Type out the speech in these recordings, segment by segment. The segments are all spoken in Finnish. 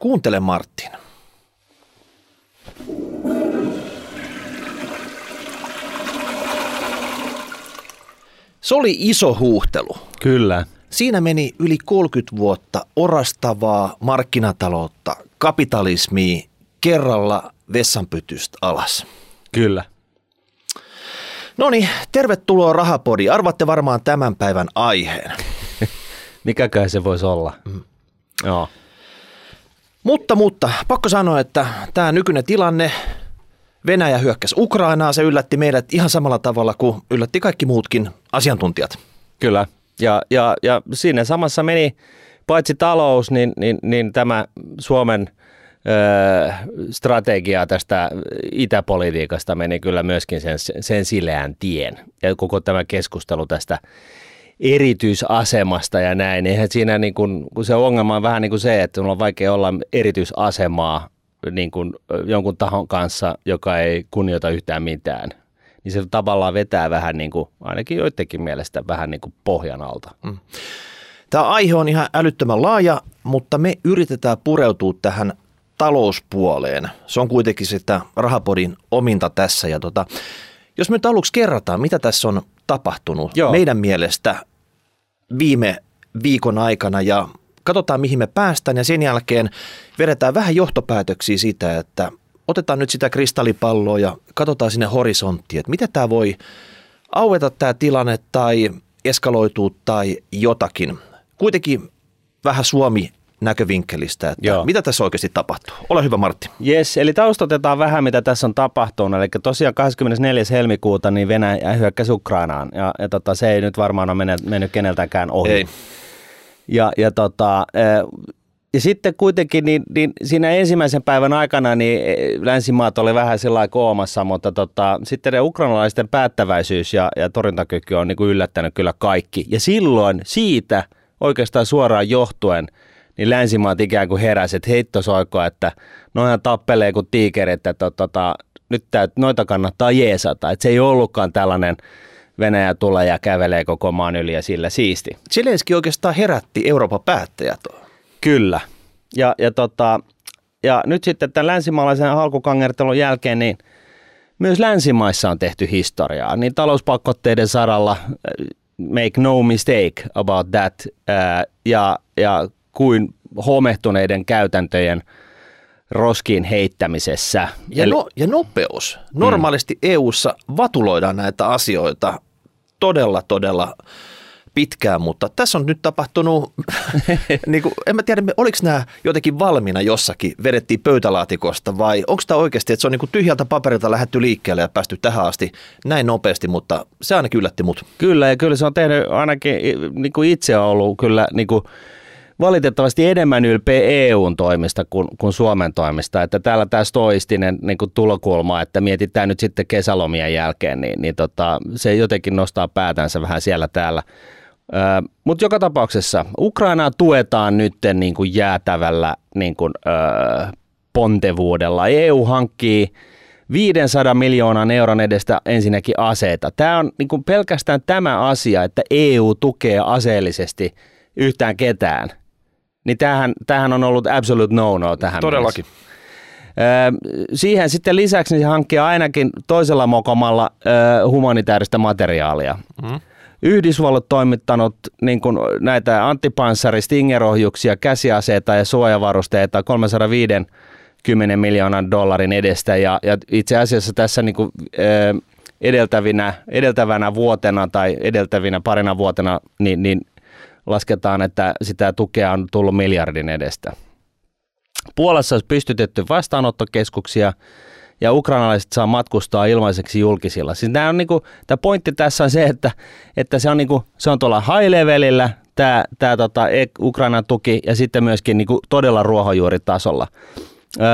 Kuuntele Martin. Se oli iso huuhtelu. Kyllä. Siinä meni yli 30 vuotta orastavaa markkinataloutta, kapitalismia kerralla vessanpytystä alas. Kyllä. No niin, tervetuloa Rahapodi. Arvatte varmaan tämän päivän aiheen. Mikäköhän se voisi olla? Mm. Joo. Mutta, mutta pakko sanoa, että tämä nykyinen tilanne, Venäjä hyökkäsi Ukrainaa, se yllätti meidät ihan samalla tavalla kuin yllätti kaikki muutkin asiantuntijat. Kyllä. Ja, ja, ja siinä samassa meni paitsi talous, niin, niin, niin tämä Suomen ö, strategia tästä itäpolitiikasta meni kyllä myöskin sen, sen sileän tien. Ja koko tämä keskustelu tästä erityisasemasta ja näin. Eihän siinä niin kuin, kun se ongelma on vähän niin kuin se, että on vaikea olla erityisasemaa niin kuin jonkun tahon kanssa, joka ei kunnioita yhtään mitään. Niin se tavallaan vetää vähän niin kuin, ainakin joidenkin mielestä vähän niin kuin pohjan alta. Mm. Tämä aihe on ihan älyttömän laaja, mutta me yritetään pureutua tähän talouspuoleen. Se on kuitenkin sitä rahapodin ominta tässä. Ja tota, jos me nyt aluksi kerrataan, mitä tässä on tapahtunut Joo. meidän mielestä viime viikon aikana ja katsotaan mihin me päästään ja sen jälkeen vedetään vähän johtopäätöksiä siitä, että otetaan nyt sitä kristallipalloa ja katsotaan sinne horisonttiin, että miten tämä voi aueta tämä tilanne tai eskaloituu tai jotakin. Kuitenkin vähän Suomi näkövinkkelistä, että Joo. mitä tässä oikeasti tapahtuu. Ole hyvä Martti. Yes, eli taustatetaan vähän, mitä tässä on tapahtunut. Eli tosiaan 24. helmikuuta niin Venäjä hyökkäsi Ukrainaan, ja, ja tota, se ei nyt varmaan ole mennyt, mennyt keneltäkään ohi. Ei. Ja, ja, tota, ja sitten kuitenkin niin, niin siinä ensimmäisen päivän aikana niin länsimaat oli vähän sillä koomassa, mutta tota, sitten ne ukrainalaisten päättäväisyys ja, ja torjuntakyky on niin kuin yllättänyt kyllä kaikki. Ja silloin siitä oikeastaan suoraan johtuen – niin länsimaat ikään kuin heräsi, että heittosoiko, että noihan tappelee kuin tiikerit, että tota, nyt täyt, noita kannattaa jeesata. Että se ei ollutkaan tällainen Venäjä tulee ja kävelee koko maan yli ja sillä siisti. Zelenski oikeastaan herätti Euroopan päättäjät. Kyllä. Ja, ja, tota, ja nyt sitten tämän länsimaalaisen halkukangertelun jälkeen, niin myös länsimaissa on tehty historiaa. Niin talouspakotteiden saralla, äh, make no mistake about that, ää, ja, ja kuin homehtuneiden käytäntöjen roskiin heittämisessä. Ja, Eli, no, ja nopeus. Normaalisti mm. EU-ssa vatuloidaan näitä asioita todella, todella pitkään, mutta tässä on nyt tapahtunut, niin kuin, en mä tiedä, oliko nämä jotenkin valmiina jossakin, vedettiin pöytälaatikosta vai onko tämä oikeasti, että se on niin kuin tyhjältä paperilta lähdetty liikkeelle ja päästy tähän asti näin nopeasti, mutta se ainakin yllätti mut. Kyllä, ja kyllä se on tehnyt ainakin, niin kuin itse on ollut kyllä niin kuin valitettavasti enemmän ylpeä EUn toimista kuin, kuin Suomen toimista. Että täällä tämä stoistinen niin kuin tulokulma, että mietitään nyt sitten kesälomien jälkeen, niin, niin tota, se jotenkin nostaa päätänsä vähän siellä täällä. Mutta joka tapauksessa Ukrainaa tuetaan nyt niin kuin jäätävällä niin kuin, ö, pontevuudella. EU hankkii 500 miljoonan euron edestä ensinnäkin aseita. Tämä on niin kuin pelkästään tämä asia, että EU tukee aseellisesti yhtään ketään niin tämähän, tämähän on ollut absolute no-no tähän Todellakin. Öö, siihen sitten lisäksi niin se hankkii ainakin toisella mokomalla öö, humanitaarista materiaalia. Mm. Yhdysvallat toimittanut niin kuin näitä antipanssari stingerohjuksia, käsiaseita ja suojavarusteita 350 miljoonan dollarin edestä ja, ja itse asiassa tässä niin kuin, öö, edeltävinä, edeltävänä vuotena tai edeltävinä parina vuotena niin, niin lasketaan, että sitä tukea on tullut miljardin edestä. Puolassa olisi pystytetty vastaanottokeskuksia ja ukrainalaiset saa matkustaa ilmaiseksi julkisilla. Siis tämä, on niinku, tämä pointti tässä on se, että, että se, on niinku, se on tuolla high levelillä, tämä, tämä tota, e- Ukrainan tuki ja sitten myöskin niinku todella ruohonjuuritasolla. Öö,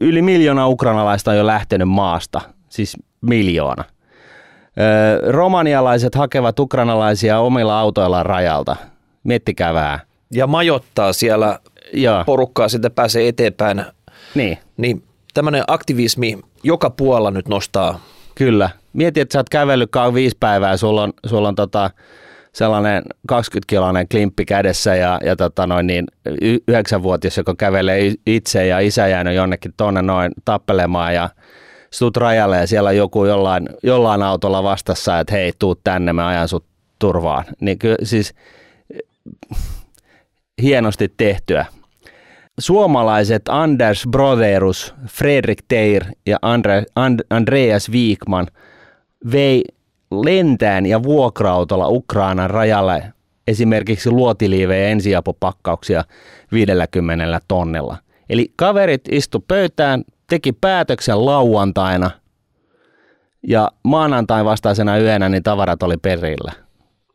yli miljoona ukrainalaista on jo lähtenyt maasta, siis miljoona – Romanialaiset hakevat ukrainalaisia omilla autoillaan rajalta. Miettikää vähän. Ja majottaa siellä Joo. porukkaa, sitten pääsee eteenpäin. Niin. Niin tämmöinen aktivismi joka puolella nyt nostaa. Kyllä. Mieti, että sä oot kävellyt viisi päivää, sulla on, sulla on tota, sellainen 20-kiloinen klimppi kädessä ja, ja tota noin niin, yhdeksänvuotias, joka kävelee itse ja isä jäänyt jonnekin tuonne noin tappelemaan ja sut rajalle ja siellä on joku jollain, jollain autolla vastassa, että hei, tuu tänne, mä ajan sut turvaan. Niin kyllä siis hienosti tehtyä. Suomalaiset Anders Broderus, Fredrik Teir ja Andre, And, Andreas Wikman vei lentään ja vuokrautolla Ukrainan rajalle esimerkiksi luotiliivejä ja ensiapupakkauksia 50 tonnilla. Eli kaverit istu pöytään, teki päätöksen lauantaina ja maanantain vastaisena yönä niin tavarat oli perillä.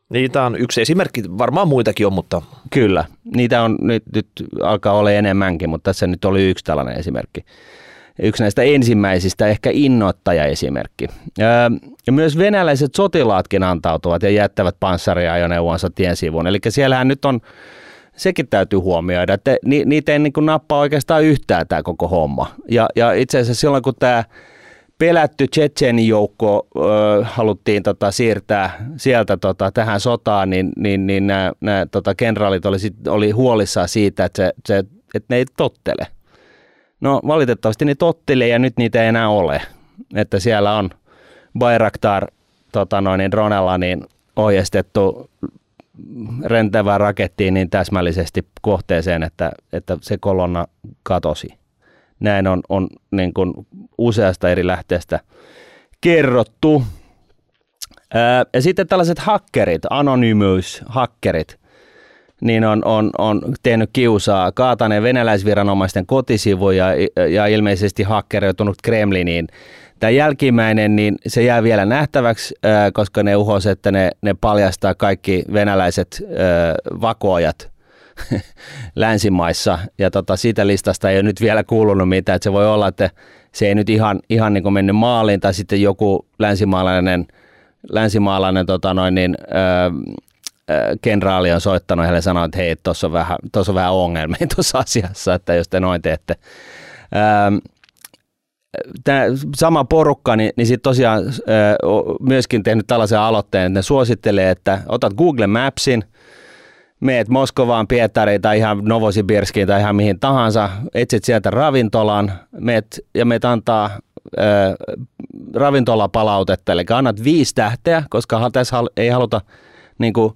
Niitä on yksi esimerkki, varmaan muitakin on, mutta... Kyllä, niitä on nyt, nyt alkaa olla enemmänkin, mutta tässä nyt oli yksi tällainen esimerkki. Yksi näistä ensimmäisistä, ehkä innoittaja-esimerkki. Ja myös venäläiset sotilaatkin antautuvat ja jättävät panssariajoneuvonsa tien sivuun. Eli siellähän nyt on, sekin täytyy huomioida, että niitä ei niin nappaa oikeastaan yhtään tämä koko homma. Ja, ja itse asiassa silloin, kun tämä pelätty Tsetsenin joukko ö, haluttiin tota, siirtää sieltä tota, tähän sotaan, niin, niin, niin nämä, nämä tota, kenraalit oli, sit, oli huolissaan siitä, että, se, se, että ne ei tottele. No valitettavasti ne tottelee ja nyt niitä ei enää ole. Että siellä on Bayraktar tota noin, niin dronella niin ohjeistettu rentevään rakettiin niin täsmällisesti kohteeseen, että, että se kolonna katosi. Näin on, on niin kuin useasta eri lähteestä kerrottu. Ja sitten tällaiset hakkerit, anonymous hakkerit, niin on, on, on tehnyt kiusaa, kaataneen venäläisviranomaisten kotisivuja ja, ja ilmeisesti hakkeroitunut Kremliniin. Tämä jälkimmäinen, niin se jää vielä nähtäväksi, koska ne uhos, että ne, ne paljastaa kaikki venäläiset vakoajat länsimaissa. Ja tota, siitä listasta ei ole nyt vielä kuulunut mitään, että se voi olla, että se ei nyt ihan, ihan niin kuin mennyt maaliin, tai sitten joku länsimaalainen, länsimaalainen tota noin, niin, kenraali on soittanut ja sanonut, että hei, tuossa on vähän, tuossa on vähän ongelmia tuossa asiassa, että jos te noin teette. Tämä sama porukka, niin, niin sitten tosiaan myöskin tehnyt tällaisen aloitteen, että ne suosittelee, että otat Google Mapsin, meet Moskovaan, Pietariin tai ihan Novosibirskiin tai ihan mihin tahansa, etsit sieltä ravintolan, meet ja meet antaa ö, ravintolapalautetta, eli annat viisi tähteä, koska tässä ei haluta niin kuin,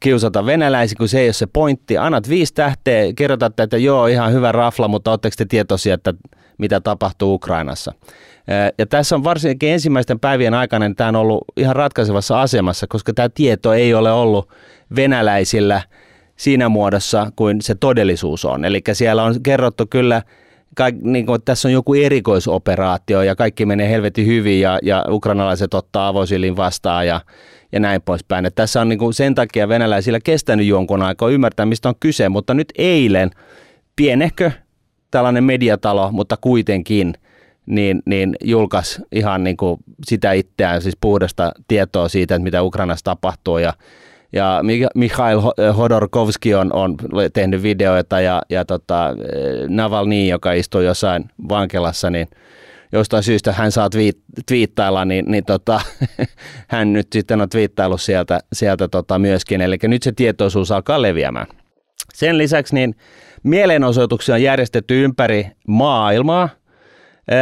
kiusata venäläisiä, kun se ei ole se pointti. Annat viisi tähteä, kerrotat, että joo, ihan hyvä rafla, mutta oletteko te tietoisia, että mitä tapahtuu Ukrainassa? Ja tässä on varsinkin ensimmäisten päivien aikana niin tämä on ollut ihan ratkaisevassa asemassa, koska tämä tieto ei ole ollut venäläisillä siinä muodossa kuin se todellisuus on. Eli siellä on kerrottu kyllä kaik, niin kuin, tässä on joku erikoisoperaatio ja kaikki menee helvetin hyvin ja, ja ukrainalaiset ottaa avosilin vastaan ja, ja näin poispäin. Että tässä on niin kuin sen takia venäläisillä kestänyt jonkun aikaa ymmärtää, mistä on kyse, mutta nyt eilen pienehkö tällainen mediatalo, mutta kuitenkin, niin, niin julkaisi ihan niin kuin sitä itseään, siis puhdasta tietoa siitä, että mitä Ukrainassa tapahtuu ja ja Mikhail Hodorkovski on, on tehnyt videoita ja, ja tota, Navalny, joka istuu jossain vankilassa, niin jostain syystä hän saa twiit, twiittailla, niin, niin tota, hän nyt sitten on twiittaillut sieltä, sieltä tota myöskin. Eli nyt se tietoisuus alkaa leviämään. Sen lisäksi niin mielenosoituksia on järjestetty ympäri maailmaa,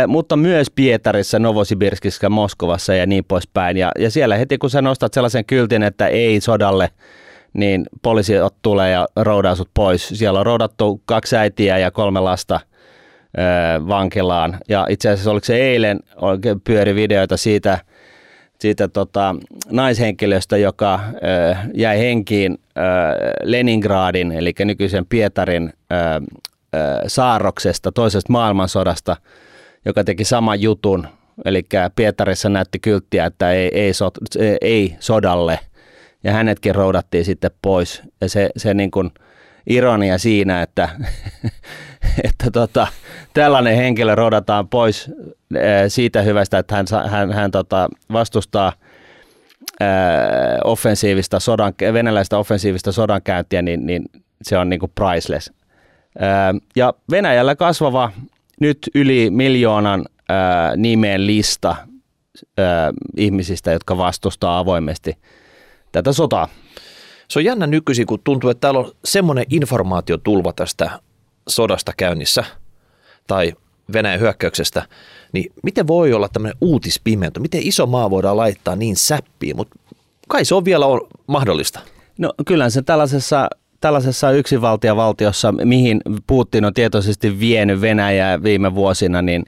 mutta myös Pietarissa, Novosibirskissä, Moskovassa ja niin poispäin. Ja, ja siellä heti kun sä nostat sellaisen kyltin, että ei sodalle, niin poliisi tulee ja roudaa sut pois. Siellä on roudattu kaksi äitiä ja kolme lasta vankilaan. Ja itse asiassa oliko se eilen, pyöri videoita siitä, siitä tota, naishenkilöstä, joka ö, jäi henkiin ö, Leningradin, eli nykyisen Pietarin ö, ö, saarroksesta, toisesta maailmansodasta, joka teki saman jutun. Eli Pietarissa näytti kylttiä, että ei, ei, so, ei sodalle, ja hänetkin roudattiin sitten pois. Ja se, se niin kuin ironia siinä, että, että tota, tällainen henkilö roudataan pois siitä hyvästä, että hän, hän, hän tota, vastustaa offensiivista sodan, venäläistä offensiivista sodankäyntiä, niin, niin se on niin kuin priceless. Ja Venäjällä kasvava nyt yli miljoonan nimen lista ihmisistä, jotka vastustaa avoimesti tätä sotaa. Se on jännä nykyisin, kun tuntuu, että täällä on semmoinen informaatiotulva tästä sodasta käynnissä tai Venäjän hyökkäyksestä, niin miten voi olla tämmöinen uutispimento? Miten iso maa voidaan laittaa niin säppiin? Mutta kai se on vielä on mahdollista. No kyllä se tällaisessa tällaisessa yksivaltiovaltiossa, mihin Putin on tietoisesti vienyt Venäjää viime vuosina, niin,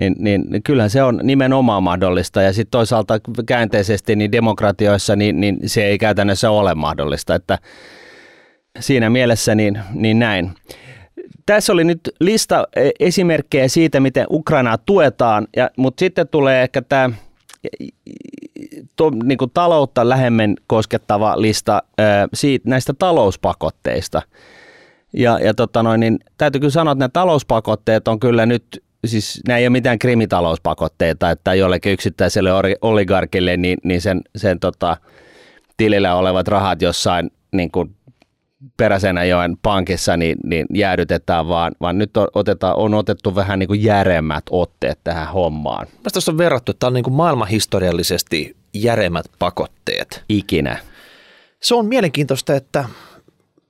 niin, niin, niin kyllähän se on nimenomaan mahdollista. Ja sitten toisaalta käänteisesti niin demokratioissa niin, niin se ei käytännössä ole mahdollista. Että siinä mielessä niin, niin näin. Tässä oli nyt lista e, esimerkkejä siitä, miten Ukrainaa tuetaan, ja, mutta sitten tulee ehkä tämä to, niin kuin taloutta lähemmin koskettava lista siitä, näistä talouspakotteista. Ja, ja tota noin, niin täytyy kyllä sanoa, että nämä talouspakotteet on kyllä nyt, siis nämä ei ole mitään krimitalouspakotteita, että jollekin yksittäiselle oligarkille niin, niin sen, sen tota, tilillä olevat rahat jossain niin kuin Peräsenäjoen pankissa niin, niin jäädytetään, vaan, vaan nyt on, otetaan, on otettu vähän niin kuin järemmät otteet tähän hommaan. Mielestäni tuossa on verrattu, että tämä on niin kuin maailmanhistoriallisesti järemmät pakotteet. Ikinä. Se on mielenkiintoista, että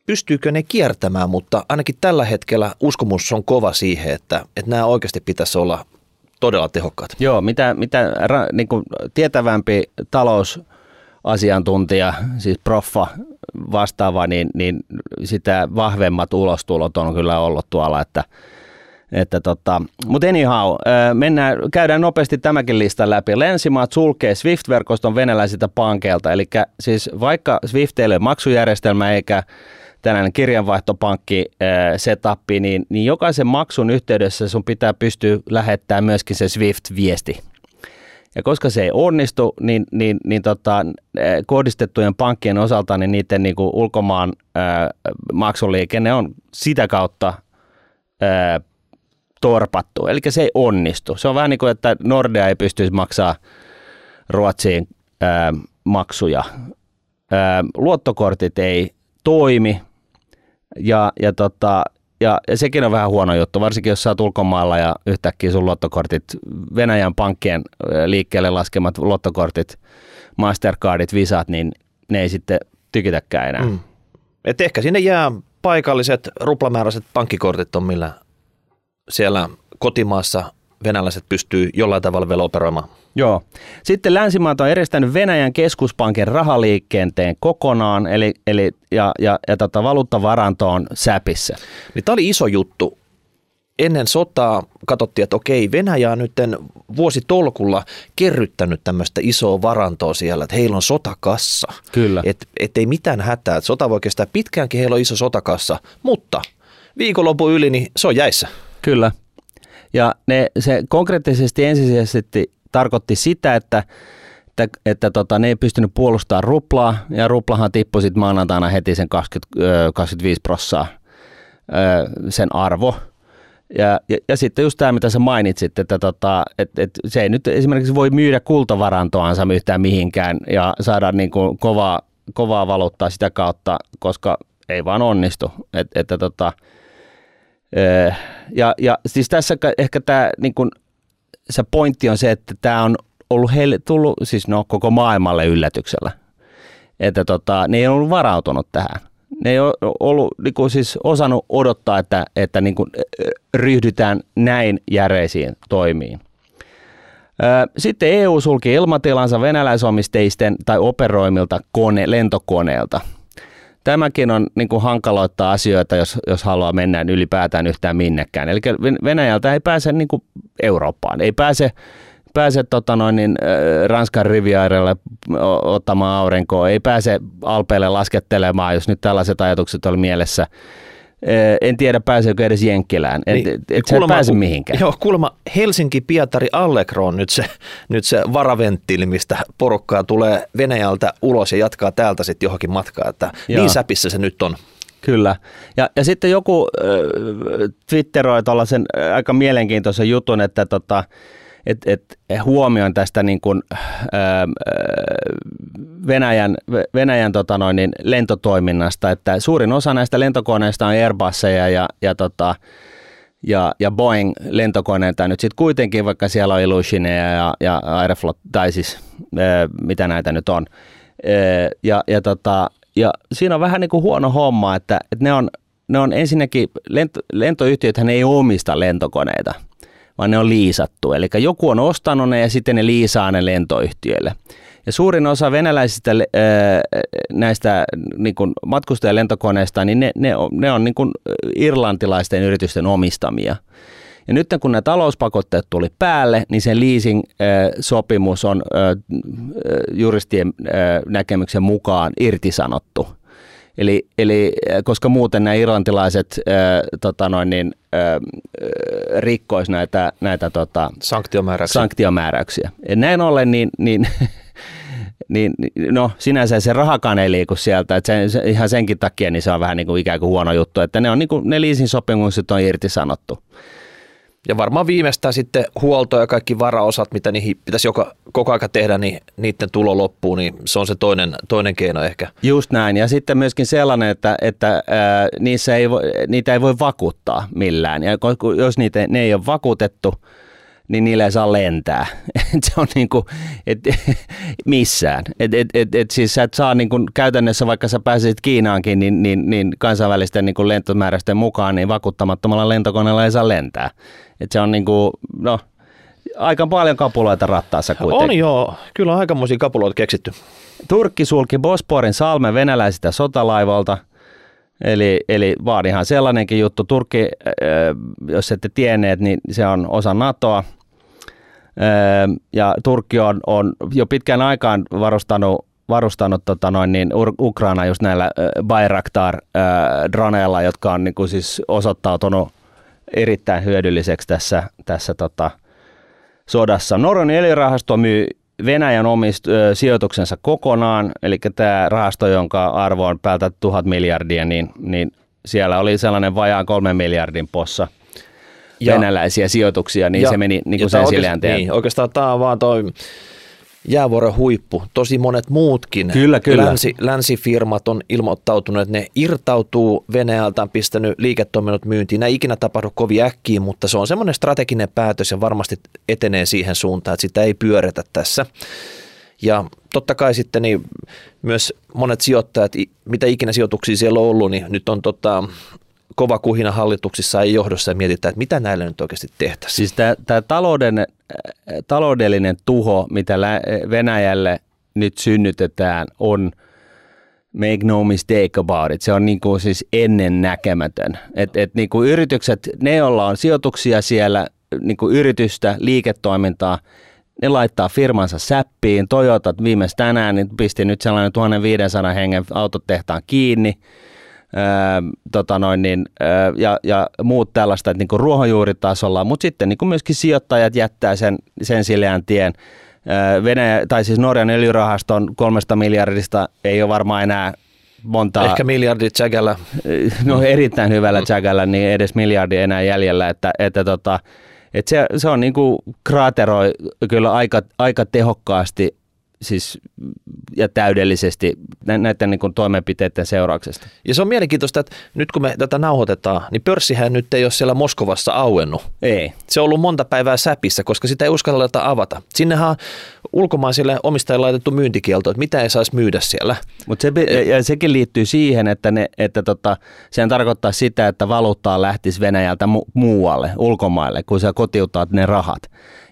pystyykö ne kiertämään, mutta ainakin tällä hetkellä uskomus on kova siihen, että, että nämä oikeasti pitäisi olla todella tehokkaat. Joo, mitä, mitä niin kuin tietävämpi talous asiantuntija, siis proffa vastaava, niin, niin sitä vahvemmat ulostulot on kyllä ollut tuolla, että että tota, mutta anyhow, mennään, käydään nopeasti tämäkin lista läpi. Länsimaat sulkee SWIFT-verkoston venäläisiltä pankeilta, eli siis vaikka SWIFT ei ole maksujärjestelmä eikä tällainen kirjanvaihtopankki setappi, niin, niin jokaisen maksun yhteydessä sun pitää pystyä lähettämään myöskin se SWIFT-viesti ja koska se ei onnistu, niin, niin, niin tota, kohdistettujen pankkien osalta niin niiden niin kuin ulkomaan ää, maksuliikenne on sitä kautta ää, torpattu. Eli se ei onnistu. Se on vähän niin kuin, että Nordea ei pystyisi maksaa Ruotsiin ää, maksuja. Ää, luottokortit ei toimi ja, ja tota, ja, ja sekin on vähän huono juttu, varsinkin jos sä oot ulkomailla ja yhtäkkiä sun luottokortit, Venäjän pankkien liikkeelle laskemat luottokortit, Mastercardit, Visat, niin ne ei sitten tykitäkään enää. Mm. Et ehkä sinne jää paikalliset ruplamääräiset pankkikortit on, millä siellä kotimaassa venäläiset pystyy jollain tavalla vielä operoimaan. Joo. Sitten länsimaat on eristänyt Venäjän keskuspankin rahaliikenteen kokonaan, eli, eli ja, ja, ja tota, valuuttavaranto on säpissä. Niin tämä oli iso juttu. Ennen sotaa katsottiin, että okei, Venäjä on nyt vuositolkulla kerryttänyt tämmöistä isoa varantoa siellä, että heillä on sotakassa. Kyllä. Että et ei mitään hätää, että sota voi kestää pitkäänkin, heillä on iso sotakassa, mutta viikonlopun yli, niin se on jäissä. Kyllä. Ja ne, se konkreettisesti ensisijaisesti tarkoitti sitä, että että, että tota, ne ei pystynyt puolustamaan ruplaa, ja ruplahan tippui sitten maanantaina heti sen 20, 25 prossaa sen arvo. Ja, ja, ja sitten just tämä, mitä sä mainitsit, että tota, et, et se ei nyt esimerkiksi voi myydä kultavarantoansa yhtään mihinkään ja saada niin kuin kovaa, kovaa valuuttaa sitä kautta, koska ei vaan onnistu. Et, että tota, ja, ja siis tässä ehkä tämä niin kuin se pointti on se, että tämä on ollut heille tullut, siis no koko maailmalle yllätyksellä. Että tota, ne ei ollut varautunut tähän. Ne ei ole ollut niin kuin siis osannut odottaa, että, että niin kuin ryhdytään näin järeisiin toimiin. Sitten EU sulki ilmatilansa venäläisomisteisten tai operoimilta kone, lentokoneelta – tämäkin on niin kuin hankaloittaa asioita, jos, jos haluaa mennä ylipäätään yhtään minnekään. Eli Venäjältä ei pääse niin kuin Eurooppaan, ei pääse pääse tota noin, niin, Ranskan riviairelle ottamaan aurinkoa, ei pääse Alpeille laskettelemaan, jos nyt tällaiset ajatukset oli mielessä. En tiedä pääseekö edes Jenkkilään, niin, et, et kuulemma, pääse mihinkään. Joo, kuulemma Helsinki, Pietari, Allegro on nyt se, nyt se varaventtiili, mistä porukkaa tulee Venäjältä ulos ja jatkaa täältä sitten johonkin matkaa, että Joo. niin säpissä se nyt on. Kyllä. Ja, ja sitten joku äh, twitteroi tuollaisen aika mielenkiintoisen jutun, että tota, et, et huomioin tästä niin kuin, ää, Venäjän, Venäjän tota noin, niin lentotoiminnasta, että suurin osa näistä lentokoneista on Airbusseja ja, ja, tota, ja, ja Boeing-lentokoneita nyt sitten kuitenkin, vaikka siellä on Illusioneja ja, ja Aeroflot, tai siis ää, mitä näitä nyt on, Ja, ja, tota, ja siinä on vähän niin kuin huono homma, että, että ne, on, ne on ensinnäkin, lento, lentoyhtiöthän ei omista lentokoneita, vaan ne on liisattu. Eli joku on ostanut ne ja sitten ne liisaa ne lentoyhtiöille. Ja suurin osa venäläisistä näistä niin kuin matkustajalentokoneista, niin ne, ne on, ne on niin kuin irlantilaisten yritysten omistamia. Ja nyt kun nämä talouspakotteet tuli päälle, niin se leasing-sopimus on juristien näkemyksen mukaan irtisanottu. Eli, eli koska muuten nämä irlantilaiset äh, tota noin, niin, äh, rikkois näitä, näitä tota, sanktiomääräyksiä. sanktiomääräyksiä. Ja näin ollen, niin, niin niin no sinänsä se rahakaan ei liiku sieltä, että se, se, ihan senkin takia niin se on vähän niin kuin ikään kuin huono juttu, että ne on niin kuin, ne leasing sopimukset on irtisanottu. Ja varmaan viimeistään sitten huolto ja kaikki varaosat, mitä niihin pitäisi joka, koko aika tehdä, niin niiden tulo loppuu, niin se on se toinen, toinen keino ehkä. Just näin. Ja sitten myöskin sellainen, että, että ää, niissä ei niitä ei voi vakuuttaa millään. Ja jos niitä, ne ei ole vakuutettu, niin niillä ei saa lentää. Et se on niin kuin, et, missään. Et, et, et, et siis sä et saa niin kuin käytännössä, vaikka sä pääsisit Kiinaankin, niin, niin, niin kansainvälisten niin kuin mukaan, niin vakuuttamattomalla lentokoneella ei saa lentää. Et se on niin kuin, no, aika paljon kapuloita rattaassa kuitenkin. On joo, kyllä on aikamoisia kapuloita keksitty. Turkki sulki Bosporin salmen venäläisiltä sotalaivalta – Eli, eli vaan ihan sellainenkin juttu. Turkki, jos ette tienneet, niin se on osa NATOa. Ja Turkki on, on jo pitkän aikaan varustanut, varustanut tota noin, niin Ukraina just näillä Bayraktar-droneilla, jotka on niin kuin siis osoittautunut erittäin hyödylliseksi tässä, tässä tota, sodassa. Norjan öljyrahasto myy Venäjän omist ö, sijoituksensa kokonaan, eli tämä rahasto, jonka arvo on päältä tuhat miljardia, niin, niin siellä oli sellainen vajaan kolmen miljardin possa ja, venäläisiä sijoituksia, niin ja, se meni niin kuin sen silleen Niin, oikeastaan tämä on vaan toi jäävuoren huippu. Tosi monet muutkin kyllä, kyllä. Länsi, länsifirmat on ilmoittautunut, että ne irtautuu Venäjältä, on pistänyt liiketoiminnot myyntiin. Nämä ikinä tapahdu kovin äkkiä, mutta se on semmoinen strateginen päätös ja varmasti etenee siihen suuntaan, että sitä ei pyöretä tässä. Ja totta kai sitten niin myös monet sijoittajat, mitä ikinä sijoituksia siellä on ollut, niin nyt on tota, kova kuhina hallituksissa ei johdossa ja mietitään, että mitä näille nyt oikeasti tehtäisiin. Siis tämä talouden, äh, taloudellinen tuho, mitä Venäjälle nyt synnytetään, on make no mistake about it. Se on niinku siis ennen näkemätön. Et, et niinku yritykset, ne joilla on sijoituksia siellä, niinku yritystä, liiketoimintaa, ne laittaa firmansa säppiin. Toyota viimeis tänään niin pisti nyt sellainen 1500 hengen autotehtaan kiinni – Öö, tota noin, niin, öö, ja, ja muut tällaista että niin ruohonjuuritasolla, mutta sitten niin myöskin sijoittajat jättää sen, sen sileän tien. Venäjä, tai siis Norjan öljyrahaston kolmesta miljardista ei ole varmaan enää monta... Ehkä miljardi Jagalla. No erittäin hyvällä Jagalla, niin edes miljardi enää jäljellä, että, että tota, että se, se on niin kuin kraateroi kyllä aika, aika tehokkaasti siis, ja täydellisesti näiden niin kuin toimenpiteiden seurauksesta. Ja se on mielenkiintoista, että nyt kun me tätä nauhoitetaan, niin pörssihän nyt ei ole siellä Moskovassa auennut. Ei. Se on ollut monta päivää säpissä, koska sitä ei uskalleta avata. Sinnehän on ulkomaisille omistajille laitettu myyntikielto, että mitä ei saisi myydä siellä. Mutta se, ja sekin liittyy siihen, että, ne, että tota, sehän tarkoittaa sitä, että valuuttaa lähtisi Venäjältä mu- muualle, ulkomaille, kun sä kotiutat ne rahat.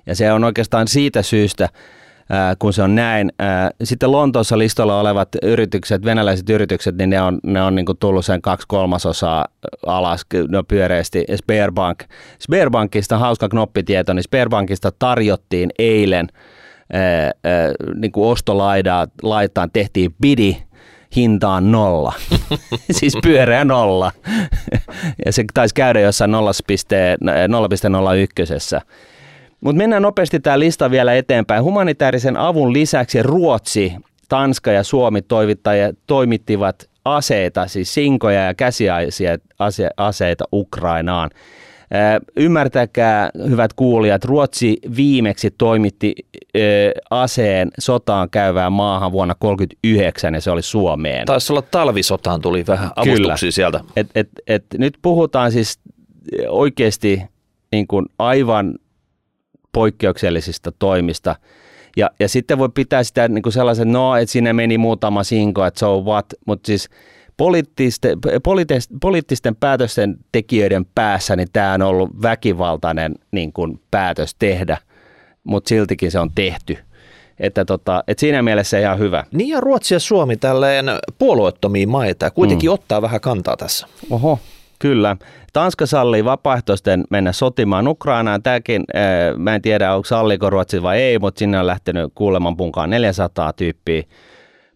Ja se on oikeastaan siitä syystä, kun se on näin. Sitten Lontoossa listalla olevat yritykset, venäläiset yritykset, niin ne on, ne on niin tullut sen kaksi kolmasosaa alas no pyöreästi. Sberbank. Sberbankista hauska knoppitieto, niin Sberbankista tarjottiin eilen niin kuin ostolaitaan tehtiin bidi hintaan nolla. siis pyöreä nolla. ja se taisi käydä jossain 0,01. Mutta mennään nopeasti tämä lista vielä eteenpäin. Humanitaarisen avun lisäksi Ruotsi, Tanska ja Suomi toimittivat aseita, siis sinkoja ja käsiaseita Ukrainaan. Ymmärtäkää, hyvät kuulijat, Ruotsi viimeksi toimitti aseen sotaan käyvään maahan vuonna 1939 ja se oli Suomeen. Taisi olla talvisotaan tuli vähän avustuksia Kyllä. sieltä. Et, et, et, nyt puhutaan siis oikeasti niin kuin aivan poikkeuksellisista toimista. Ja, ja sitten voi pitää sitä niin kuin sellaisen, no, että sinne meni muutama sinko, että so what, mutta siis poliittisten, poliittisten, poliittisten päätösten tekijöiden päässä, niin tämä on ollut väkivaltainen niin kuin päätös tehdä, mutta siltikin se on tehty. Että tota, et siinä mielessä ihan hyvä. Niin ja Ruotsi ja Suomi tälleen puolueettomia maita ja kuitenkin mm. ottaa vähän kantaa tässä. Oho, kyllä. Tanska sallii vapaaehtoisten mennä sotimaan Ukrainaan. Tämäkin, äh, mä en tiedä onko salliko Ruotsi vai ei, mutta sinne on lähtenyt kuuleman punkaan 400 tyyppiä.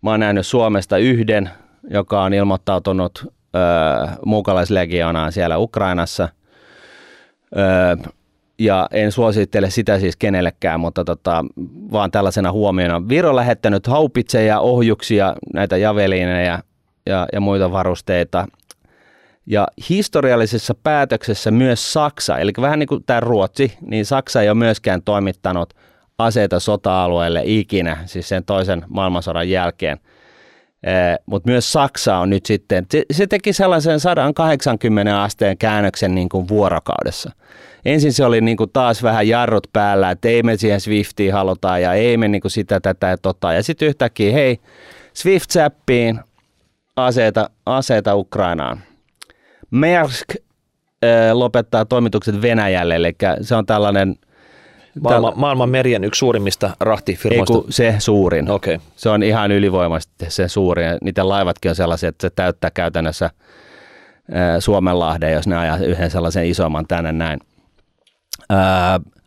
Mä oon nähnyt Suomesta yhden, joka on ilmoittautunut äh, muukalaislegionaan siellä Ukrainassa. Äh, ja en suosittele sitä siis kenellekään, mutta tota, vaan tällaisena huomiona. Viro lähettänyt haupitseja, ohjuksia, näitä javeliineja ja, ja muita varusteita. Ja historiallisessa päätöksessä myös Saksa, eli vähän niin kuin tämä Ruotsi, niin Saksa ei ole myöskään toimittanut aseita sota-alueelle ikinä, siis sen toisen maailmansodan jälkeen. Mutta myös Saksa on nyt sitten, se, se teki sellaisen 180 asteen käännöksen niin kuin vuorokaudessa – ensin se oli niin kuin taas vähän jarrut päällä, että ei me siihen Swiftiin haluta ja ei me niin kuin sitä, tätä ja tota. Ja sitten yhtäkkiä, hei, Swift-säppiin aseita, aseita Ukrainaan. Mersk äh, lopettaa toimitukset Venäjälle, eli se on tällainen Maailma, maailman merien yksi suurimmista rahtifirmoista. Ei se suurin. Okay. Se on ihan ylivoimaisesti se suurin. Niiden laivatkin on sellaisia, että se täyttää käytännössä Suomenlahden, jos ne ajaa yhden sellaisen isomman tänne näin.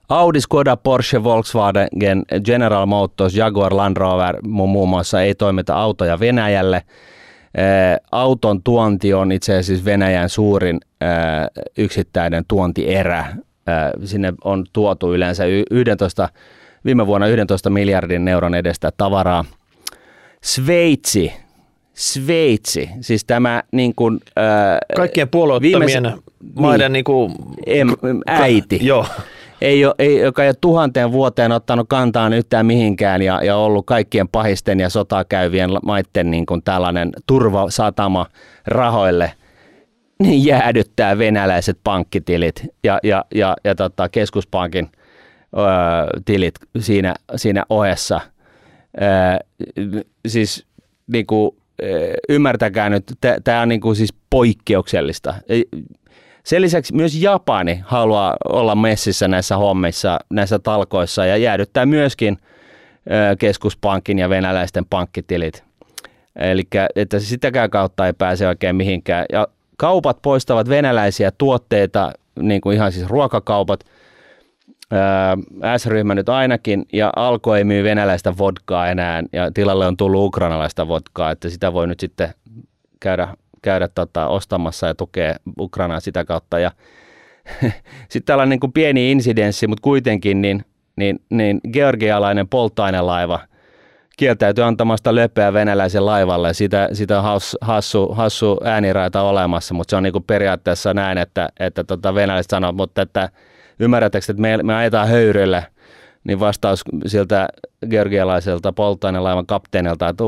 Audi, Skoda, Porsche, Volkswagen, General Motors, Jaguar, Land Rover muun muassa ei toimita autoja Venäjälle. Auton tuonti on itse asiassa siis Venäjän suurin yksittäinen tuontierä. Sinne on tuotu yleensä 11, viime vuonna 11 miljardin euron edestä tavaraa. Sveitsi, Sveitsi, siis tämä niin kuin, äh, Kaikkien puolueettomien maiden niin, kuin, em, äiti. Joo. Ei ole, ei, joka ei ole tuhanteen vuoteen ottanut kantaan yhtään mihinkään ja, ja ollut kaikkien pahisten ja sotaa käyvien maiden niin kuin tällainen turvasatama rahoille, niin jäädyttää venäläiset pankkitilit ja, ja, ja, ja tota, keskuspankin ö, tilit siinä, siinä ohessa. Ö, siis niin kuin, ymmärtäkää nyt, tämä on niin kuin siis poikkeuksellista. Sen lisäksi myös Japani haluaa olla messissä näissä hommissa, näissä talkoissa ja jäädyttää myöskin keskuspankin ja venäläisten pankkitilit. Eli että sitäkään kautta ei pääse oikein mihinkään. Ja kaupat poistavat venäläisiä tuotteita, niin kuin ihan siis ruokakaupat, S-ryhmä nyt ainakin, ja Alko ei myy venäläistä vodkaa enää, ja tilalle on tullut ukrainalaista vodkaa, että sitä voi nyt sitten käydä käydä tota, ostamassa ja tukea Ukrainaa sitä kautta. Ja sitten on niin kuin pieni insidenssi, mutta kuitenkin niin, niin, niin georgialainen polttoainelaiva kieltäytyy antamasta löpöä venäläisen laivalle. Sitä, sitä on hassu, hassu, hassu ääniraita olemassa, mutta se on niin kuin periaatteessa näin, että, että tota venäläiset sanoo, mutta että ymmärrättekö, että me, me ajetaan höyrylle, niin vastaus siltä georgialaiselta polttoainelaivan kapteenilta, että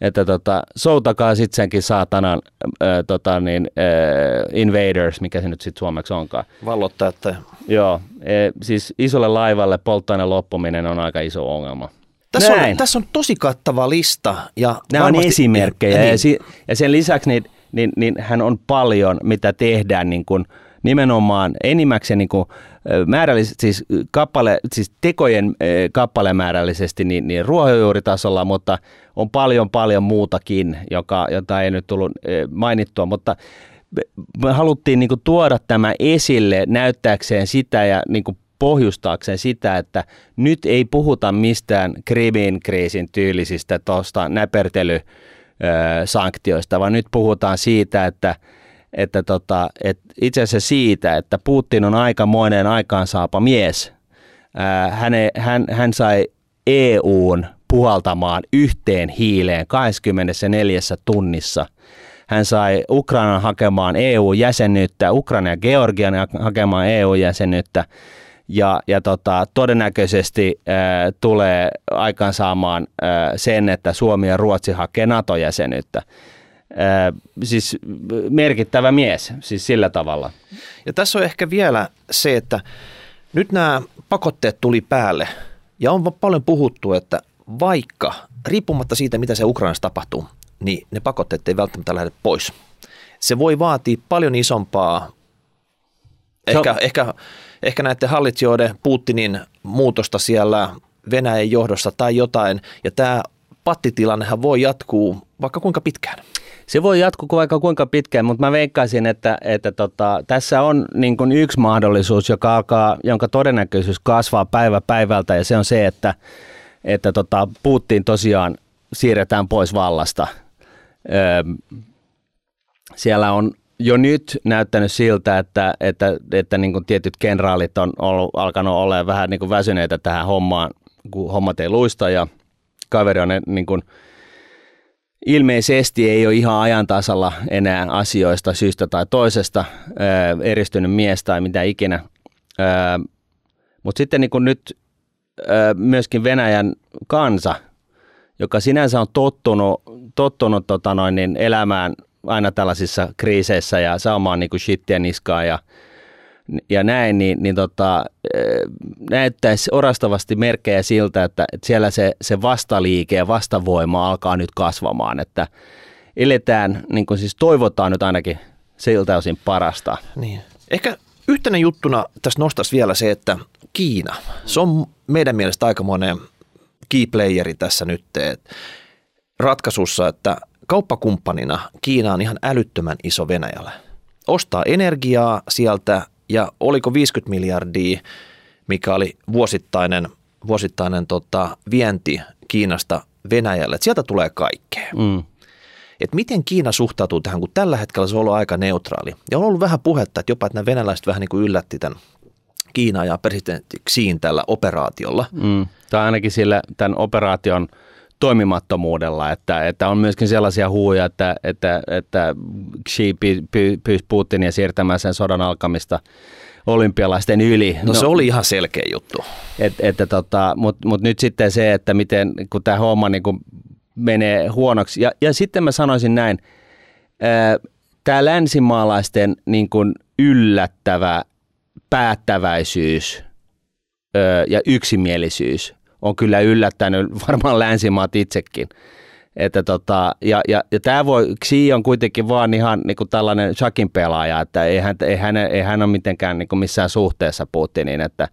että tota, soutakaa sitten senkin saatanan äh, tota, niin, äh, invaders, mikä se nyt sitten suomeksi onkaan. Vallottajat. Joo, e, siis isolle laivalle polttoaineen loppuminen on aika iso ongelma. Tässä on, tässä on tosi kattava lista. Ja Nämä varmasti, on esimerkkejä ja, niin. ja, si, ja sen lisäksi niin, niin, niin hän on paljon, mitä tehdään niin kuin, nimenomaan enimmäkseen niin kuin, määrällisesti, siis, kappale, siis tekojen kappalemäärällisesti niin, niin ruohonjuuritasolla, mutta on paljon paljon muutakin, joka, jota ei nyt tullut mainittua, mutta me haluttiin niin tuoda tämä esille näyttääkseen sitä ja niin pohjustaakseen sitä, että nyt ei puhuta mistään Krimin kriisin tyylisistä tuosta näpertelysanktioista, vaan nyt puhutaan siitä, että että tota, et itse asiassa siitä, että Putin on aikamoinen aikaansaapa mies. Ää, häne, hän, hän sai EUn puhaltamaan yhteen hiileen 24 tunnissa. Hän sai Ukrainan hakemaan EU-jäsenyyttä, Ukraina ja Georgian hakemaan EU-jäsenyyttä ja, ja tota, todennäköisesti ää, tulee aikaansaamaan ää, sen, että Suomi ja Ruotsi hakee NATO-jäsenyyttä siis merkittävä mies, siis sillä tavalla. Ja tässä on ehkä vielä se, että nyt nämä pakotteet tuli päälle Ja on paljon puhuttu, että vaikka riippumatta siitä, mitä se Ukrainassa tapahtuu, niin ne pakotteet ei välttämättä lähde pois. Se voi vaatia paljon isompaa, ehkä, on... ehkä, ehkä näiden hallitsijoiden Putinin muutosta siellä Venäjän johdossa tai jotain, ja tämä pattitilannehan voi jatkuu vaikka kuinka pitkään. Se voi jatkua vaikka kuinka pitkään, mutta mä veikkaisin, että, että tota, tässä on niin kuin yksi mahdollisuus, joka alkaa, jonka todennäköisyys kasvaa päivä päivältä, ja se on se, että, että tota, Putin tosiaan siirretään pois vallasta. Öö, siellä on jo nyt näyttänyt siltä, että, että, että niin kuin tietyt kenraalit on ollut, alkanut olla vähän niin kuin väsyneitä tähän hommaan, kun hommat ei luista ja kaveri on niin kuin, ilmeisesti ei ole ihan ajan tasalla enää asioista syystä tai toisesta, ää, eristynyt mies tai mitä ikinä. Mutta sitten niin kuin nyt myöskin Venäjän kansa, joka sinänsä on tottunut, tottunut tota noin, niin elämään aina tällaisissa kriiseissä ja saamaan niin kuin shittiä niskaa ja, ja näin, niin, niin tota, näyttäisi orastavasti merkkejä siltä, että, että siellä se, se vastaliike ja vastavoima alkaa nyt kasvamaan, että eletään, niin kuin siis toivotaan nyt ainakin siltä osin parasta. Niin. Ehkä yhtenä juttuna tässä nostaisi vielä se, että Kiina, se on meidän mielestä aikamoinen key playeri tässä nyt ratkaisussa, että kauppakumppanina Kiina on ihan älyttömän iso Venäjällä. Ostaa energiaa sieltä ja oliko 50 miljardia, mikä oli vuosittainen, vuosittainen tota, vienti Kiinasta Venäjälle. Sieltä tulee kaikkea. Mm. Et miten Kiina suhtautuu tähän, kun tällä hetkellä se on ollut aika neutraali. Ja on ollut vähän puhetta, että jopa että nämä venäläiset vähän niin kuin yllätti tämän Kiina ja presidentti Xiin tällä operaatiolla. Mm. Tai ainakin sillä tämän operaation – toimimattomuudella, että, että on myöskin sellaisia huuja, että, että, että Xi pyysi Putinia siirtämään sen sodan alkamista olympialaisten yli. No, no se oli ihan selkeä juttu. Et, että tota, Mutta mut nyt sitten se, että miten kun tämä homma niin kun menee huonoksi. Ja, ja sitten mä sanoisin näin, tämä länsimaalaisten niin kun yllättävä päättäväisyys ja yksimielisyys on kyllä yllättänyt varmaan länsimaat itsekin. Että tota, ja, ja, ja tämä voi, Xi on kuitenkin vaan ihan niin kuin tällainen shakin pelaaja, että ei hän, ei hän, ei hän ole mitenkään niin kuin missään suhteessa Putiniin, että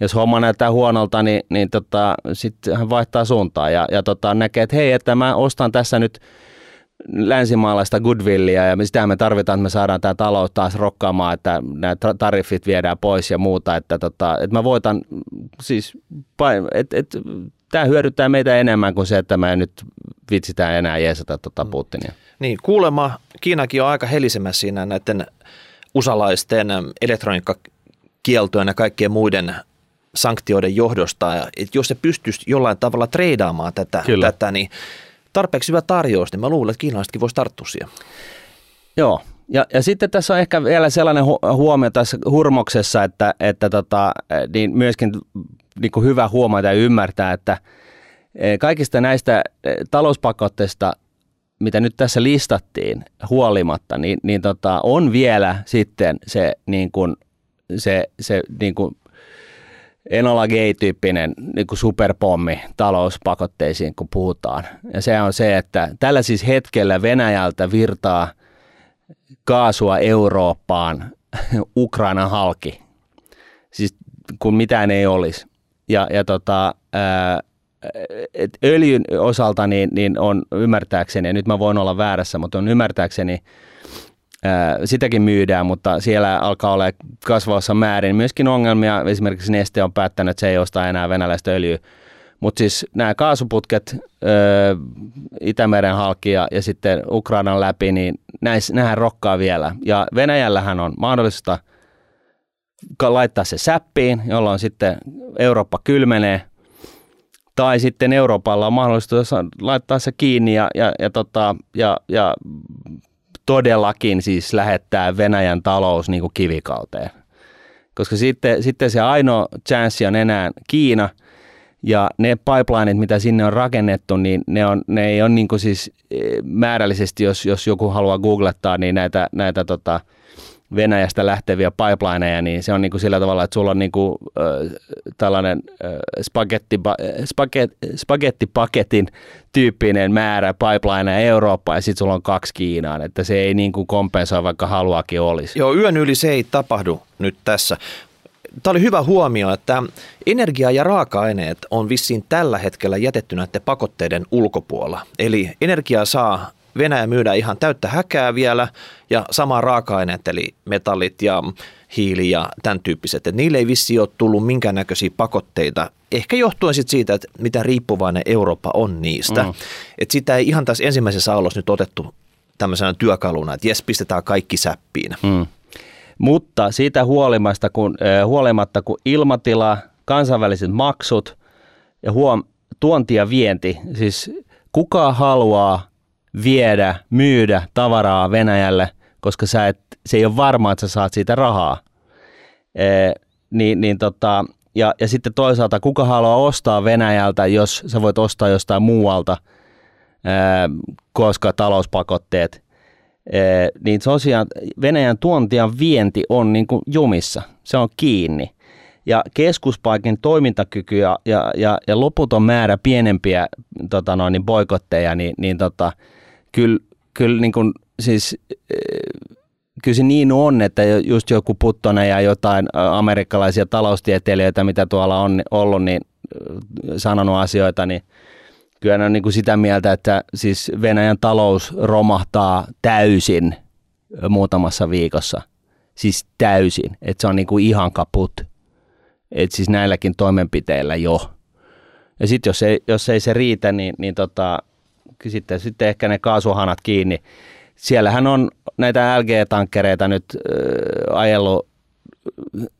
jos homma näyttää huonolta, niin, niin tota, sitten hän vaihtaa suuntaan ja, ja tota, näkee, että hei, että mä ostan tässä nyt länsimaalaista goodwillia ja sitä me tarvitaan, että me saadaan tämä talous taas rokkaamaan, että nämä tariffit viedään pois ja muuta, että, tota, että mä voitan, siis että et, tämä hyödyttää meitä enemmän kuin se, että me nyt vitsitään enää jeesata tuota mm. Putinia. Niin, kuulemma Kiinakin on aika helisemässä siinä näiden usalaisten elektroniikkakieltojen ja kaikkien muiden sanktioiden johdosta. Että jos se pystyisi jollain tavalla treidaamaan tätä, tätä niin tarpeeksi hyvä tarjous, niin mä luulen, että kiinalaisetkin voisi tarttua siihen. Joo, ja, ja sitten tässä on ehkä vielä sellainen hu- huomio tässä hurmoksessa, että, että tota, niin myöskin niin kuin hyvä huomata ja ymmärtää, että e, kaikista näistä e, talouspakotteista, mitä nyt tässä listattiin huolimatta, niin, niin tota, on vielä sitten se, niin kuin, se, se niin kuin Enola Gay-tyyppinen niin kuin superpommi talouspakotteisiin, kun puhutaan. Ja se on se, että tällä siis hetkellä Venäjältä virtaa kaasua Eurooppaan Ukrainan halki, siis kun mitään ei olisi. Ja, ja tota, et öljyn osalta niin, niin on ymmärtääkseni, ja nyt mä voin olla väärässä, mutta on ymmärtääkseni sitäkin myydään, mutta siellä alkaa olla kasvavassa määrin myöskin ongelmia. Esimerkiksi Neste on päättänyt, että se ei osta enää venäläistä öljyä. Mutta siis nämä kaasuputket Itämeren halki ja, ja sitten Ukrainan läpi, niin näis, nämähän rokkaa vielä. Ja Venäjällähän on mahdollista laittaa se säppiin, jolloin sitten Eurooppa kylmenee. Tai sitten Euroopalla on mahdollista laittaa se kiinni ja, ja, ja, tota, ja, ja todellakin siis lähettää Venäjän talous niin kuin kivikauteen. Koska sitten, sitten se ainoa chanssi on enää Kiina, ja ne pipelineit, mitä sinne on rakennettu, niin ne, on, ne ei ole niin kuin siis eh, määrällisesti, jos, jos joku haluaa googlettaa, niin näitä, näitä tota, Venäjästä lähteviä pipelineja, niin se on niin kuin sillä tavalla, että sulla on niin kuin, äh, tällainen äh, spagetti, spaget, spagettipaketin tyyppinen määrä pipelineja Eurooppaan ja sitten sulla on kaksi Kiinaan, että se ei niin kuin kompensoi, vaikka haluakin olisi. Joo, yön yli se ei tapahdu nyt tässä. Tämä oli hyvä huomio, että energia- ja raaka-aineet on vissiin tällä hetkellä jätetty näiden pakotteiden ulkopuolella. Eli energiaa saa Venäjä myydä ihan täyttä häkää vielä ja sama raaka-aineet eli metallit ja hiili ja tämän tyyppiset. Että niille ei vissi ole tullut minkäännäköisiä pakotteita, ehkä johtuen sit siitä, että mitä riippuvainen Eurooppa on niistä. Mm. Että sitä ei ihan tässä ensimmäisessä aallossa nyt otettu tämmöisenä työkaluna, että jes, pistetään kaikki säppiin. Mm. Mutta siitä huolimatta, kun, huolimatta, kun ilmatila, kansainväliset maksut ja huom, tuonti ja vienti, siis kuka haluaa viedä, myydä tavaraa Venäjälle, koska sä et, se ei ole varma, että sä saat siitä rahaa. E, niin, niin tota, ja, ja sitten toisaalta, kuka haluaa ostaa Venäjältä, jos sä voit ostaa jostain muualta, e, koska talouspakotteet. E, niin tosiaan Venäjän tuontian vienti on niin kuin jumissa, se on kiinni. Ja keskuspaikin toimintakyky ja, ja, ja, ja loputon määrä pienempiä tota noin, niin boikotteja, niin, niin tota, kyllä, kyllä niin kuin, siis, eh, kyllä se niin on, että just joku Puttonen ja jotain amerikkalaisia taloustieteilijöitä, mitä tuolla on ollut, niin sanonut asioita, niin kyllä on niin kuin sitä mieltä, että siis Venäjän talous romahtaa täysin muutamassa viikossa. Siis täysin, että se on niin kuin ihan kaput. että siis näilläkin toimenpiteillä jo. Ja sitten jos ei, jos ei se riitä, niin, niin tota, sitten, sitten ehkä ne kaasuhanat kiinni. Siellähän on näitä LG-tankkereita nyt äh, ajellut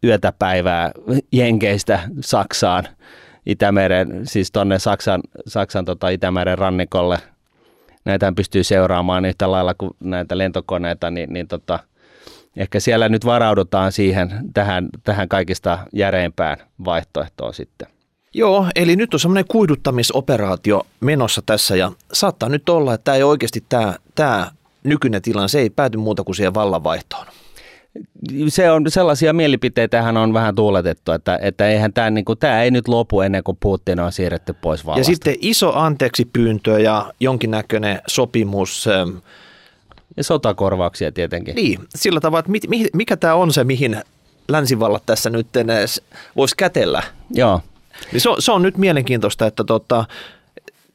yötä päivää Jenkeistä Saksaan, Itämeren, siis tuonne Saksan, Saksan tota Itämeren rannikolle. Näitä pystyy seuraamaan yhtä lailla kuin näitä lentokoneita, niin, niin tota, ehkä siellä nyt varaudutaan siihen tähän, tähän kaikista järeimpään vaihtoehtoon sitten. Joo, eli nyt on semmoinen kuiduttamisoperaatio menossa tässä ja saattaa nyt olla, että tämä ei oikeasti tämä, tämä nykyinen tilanne, se ei pääty muuta kuin siihen vallanvaihtoon. Se on sellaisia mielipiteitä hän on vähän tuuletettu, että, että eihän tämä, niin kuin, tämä ei nyt lopu ennen kuin Putin on siirretty pois vallasta. Ja sitten iso anteeksi pyyntö ja jonkinnäköinen sopimus. Ähm, ja sotakorvauksia tietenkin. Niin, sillä tavalla, että mikä tämä on se, mihin länsivallat tässä nyt voisi kätellä. Joo. Niin se, on, se on nyt mielenkiintoista, että tota,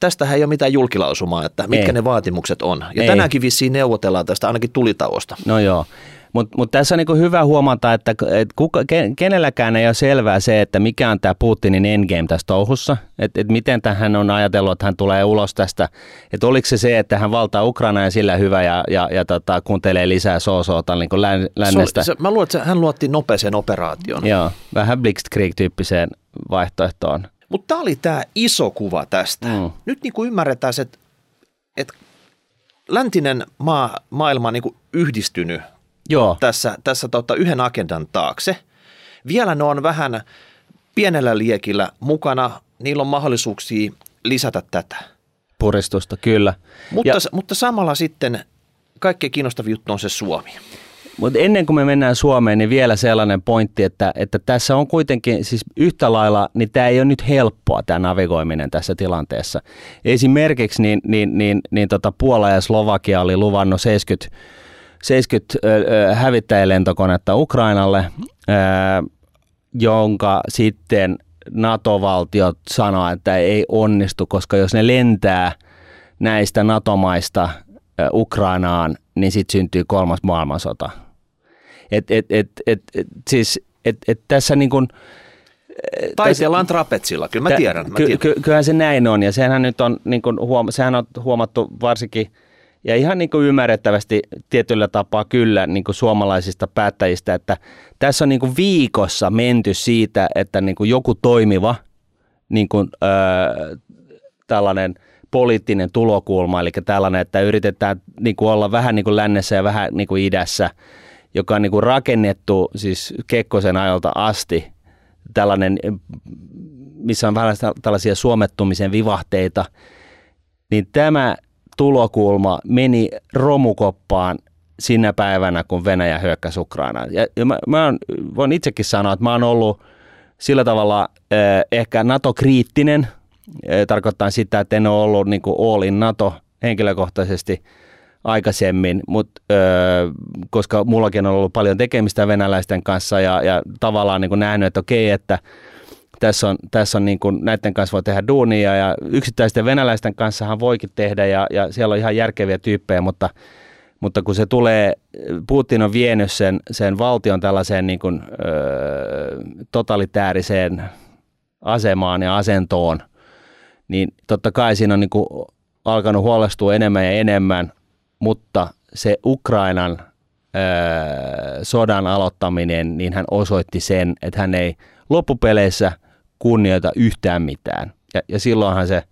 tästähän ei ole mitään julkilausumaa, että mitkä ei. ne vaatimukset on. Ja ei. tänäänkin vissiin neuvotellaan tästä ainakin tulitauosta. No joo. Mutta mut tässä on niinku hyvä huomata, että et kuka, kenelläkään ei ole selvää se, että mikä on tämä Putinin endgame tässä touhussa. Että et miten hän on ajatellut, että hän tulee ulos tästä. Että oliko se se, että hän valtaa Ukraina ja sillä hyvä ja, ja, ja tota, kuuntelee lisää soosoota niin lännestä. Se, se, mä luulen, että hän luotti nopeeseen operaation. Joo, vähän Blitzkrieg-tyyppiseen vaihtoehtoon. Mutta tämä oli tämä iso kuva tästä. Mm. Nyt niin kuin ymmärretään, että, että läntinen maa, maailma on niin kuin yhdistynyt Joo. tässä, tässä tota, yhden agendan taakse. Vielä ne on vähän pienellä liekillä mukana, niillä on mahdollisuuksia lisätä tätä. Puristusta, kyllä. Mutta, ja, mutta samalla sitten kaikkein kiinnostavin juttu on se Suomi. Mutta ennen kuin me mennään Suomeen, niin vielä sellainen pointti, että, että tässä on kuitenkin siis yhtä lailla, niin tämä ei ole nyt helppoa tämä navigoiminen tässä tilanteessa. Esimerkiksi niin, niin, niin, niin tota Puola ja Slovakia oli luvannut 70 70 hävittäjälentokonetta Ukrainalle, jonka sitten NATO-valtiot sanoo, että ei onnistu, koska jos ne lentää näistä NATO-maista Ukrainaan, niin sitten syntyy kolmas maailmansota. Et, et, et, et, et, siis, et, et tässä niin kuin, Taitellaan trapetsilla, kyllä mä tiedän. Mä tiedän. Ky, kyllähän se näin on, ja sehän nyt on, niin kuin huom, sehän on huomattu varsinkin – ja ihan niin kuin ymmärrettävästi tietyllä tapaa kyllä niin kuin suomalaisista päättäjistä, että tässä on niin kuin viikossa menty siitä, että niin kuin joku toimiva niin kuin, öö, tällainen poliittinen tulokulma, eli tällainen, että yritetään niin kuin olla vähän niin kuin lännessä ja vähän niin kuin idässä, joka on niin kuin rakennettu siis Kekkosen ajalta asti, tällainen, missä on vähän tällaisia suomettumisen vivahteita, niin tämä tulokulma meni romukoppaan sinä päivänä, kun Venäjä hyökkäsi Ukrainaan. Ja, mä, mä on, voin itsekin sanoa, että mä oon ollut sillä tavalla eh, ehkä NATO-kriittinen, tarkoittaa sitä, että en ole ollut niin kuin all in NATO henkilökohtaisesti aikaisemmin, mut, ö, koska mullakin on ollut paljon tekemistä venäläisten kanssa ja, ja tavallaan niin kuin nähnyt, että okei, että tässä on, tässä on niin kuin, näiden kanssa voi tehdä duunia ja yksittäisten venäläisten kanssahan voikin tehdä ja, ja siellä on ihan järkeviä tyyppejä, mutta, mutta kun se tulee, Putin on vienyt sen, sen valtion tällaiseen niin kuin, ö, totalitääriseen asemaan ja asentoon, niin totta kai siinä on niin kuin alkanut huolestua enemmän ja enemmän, mutta se Ukrainan ö, sodan aloittaminen, niin hän osoitti sen, että hän ei loppupeleissä kunnioita yhtään mitään. Ja, ja silloinhan se,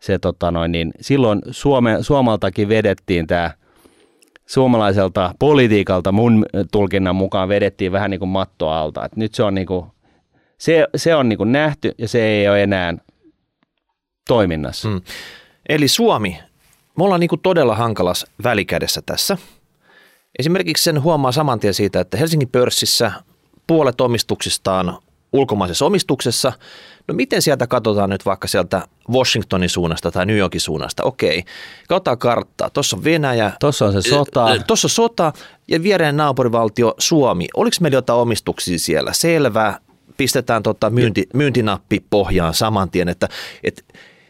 se tota noin, niin silloin Suome, Suomaltakin vedettiin tämä suomalaiselta politiikalta mun tulkinnan mukaan vedettiin vähän niin kuin matto alta. Et nyt se on, niin kuin, se, se on niin kuin nähty ja se ei ole enää toiminnassa. Mm. Eli Suomi, me ollaan niin kuin todella hankalas välikädessä tässä. Esimerkiksi sen huomaa saman tien siitä, että Helsingin pörssissä puolet omistuksistaan ulkomaisessa omistuksessa. No miten sieltä katsotaan nyt vaikka sieltä Washingtonin suunnasta tai New Yorkin suunnasta? Okei, katsotaan karttaa. Tuossa on Venäjä. Tuossa on se sota. Tuossa on sota ja viereen naapurivaltio Suomi. Oliko meillä jotain omistuksia siellä? Selvä. Pistetään tota myynti, myyntinappi pohjaan saman tien, että, että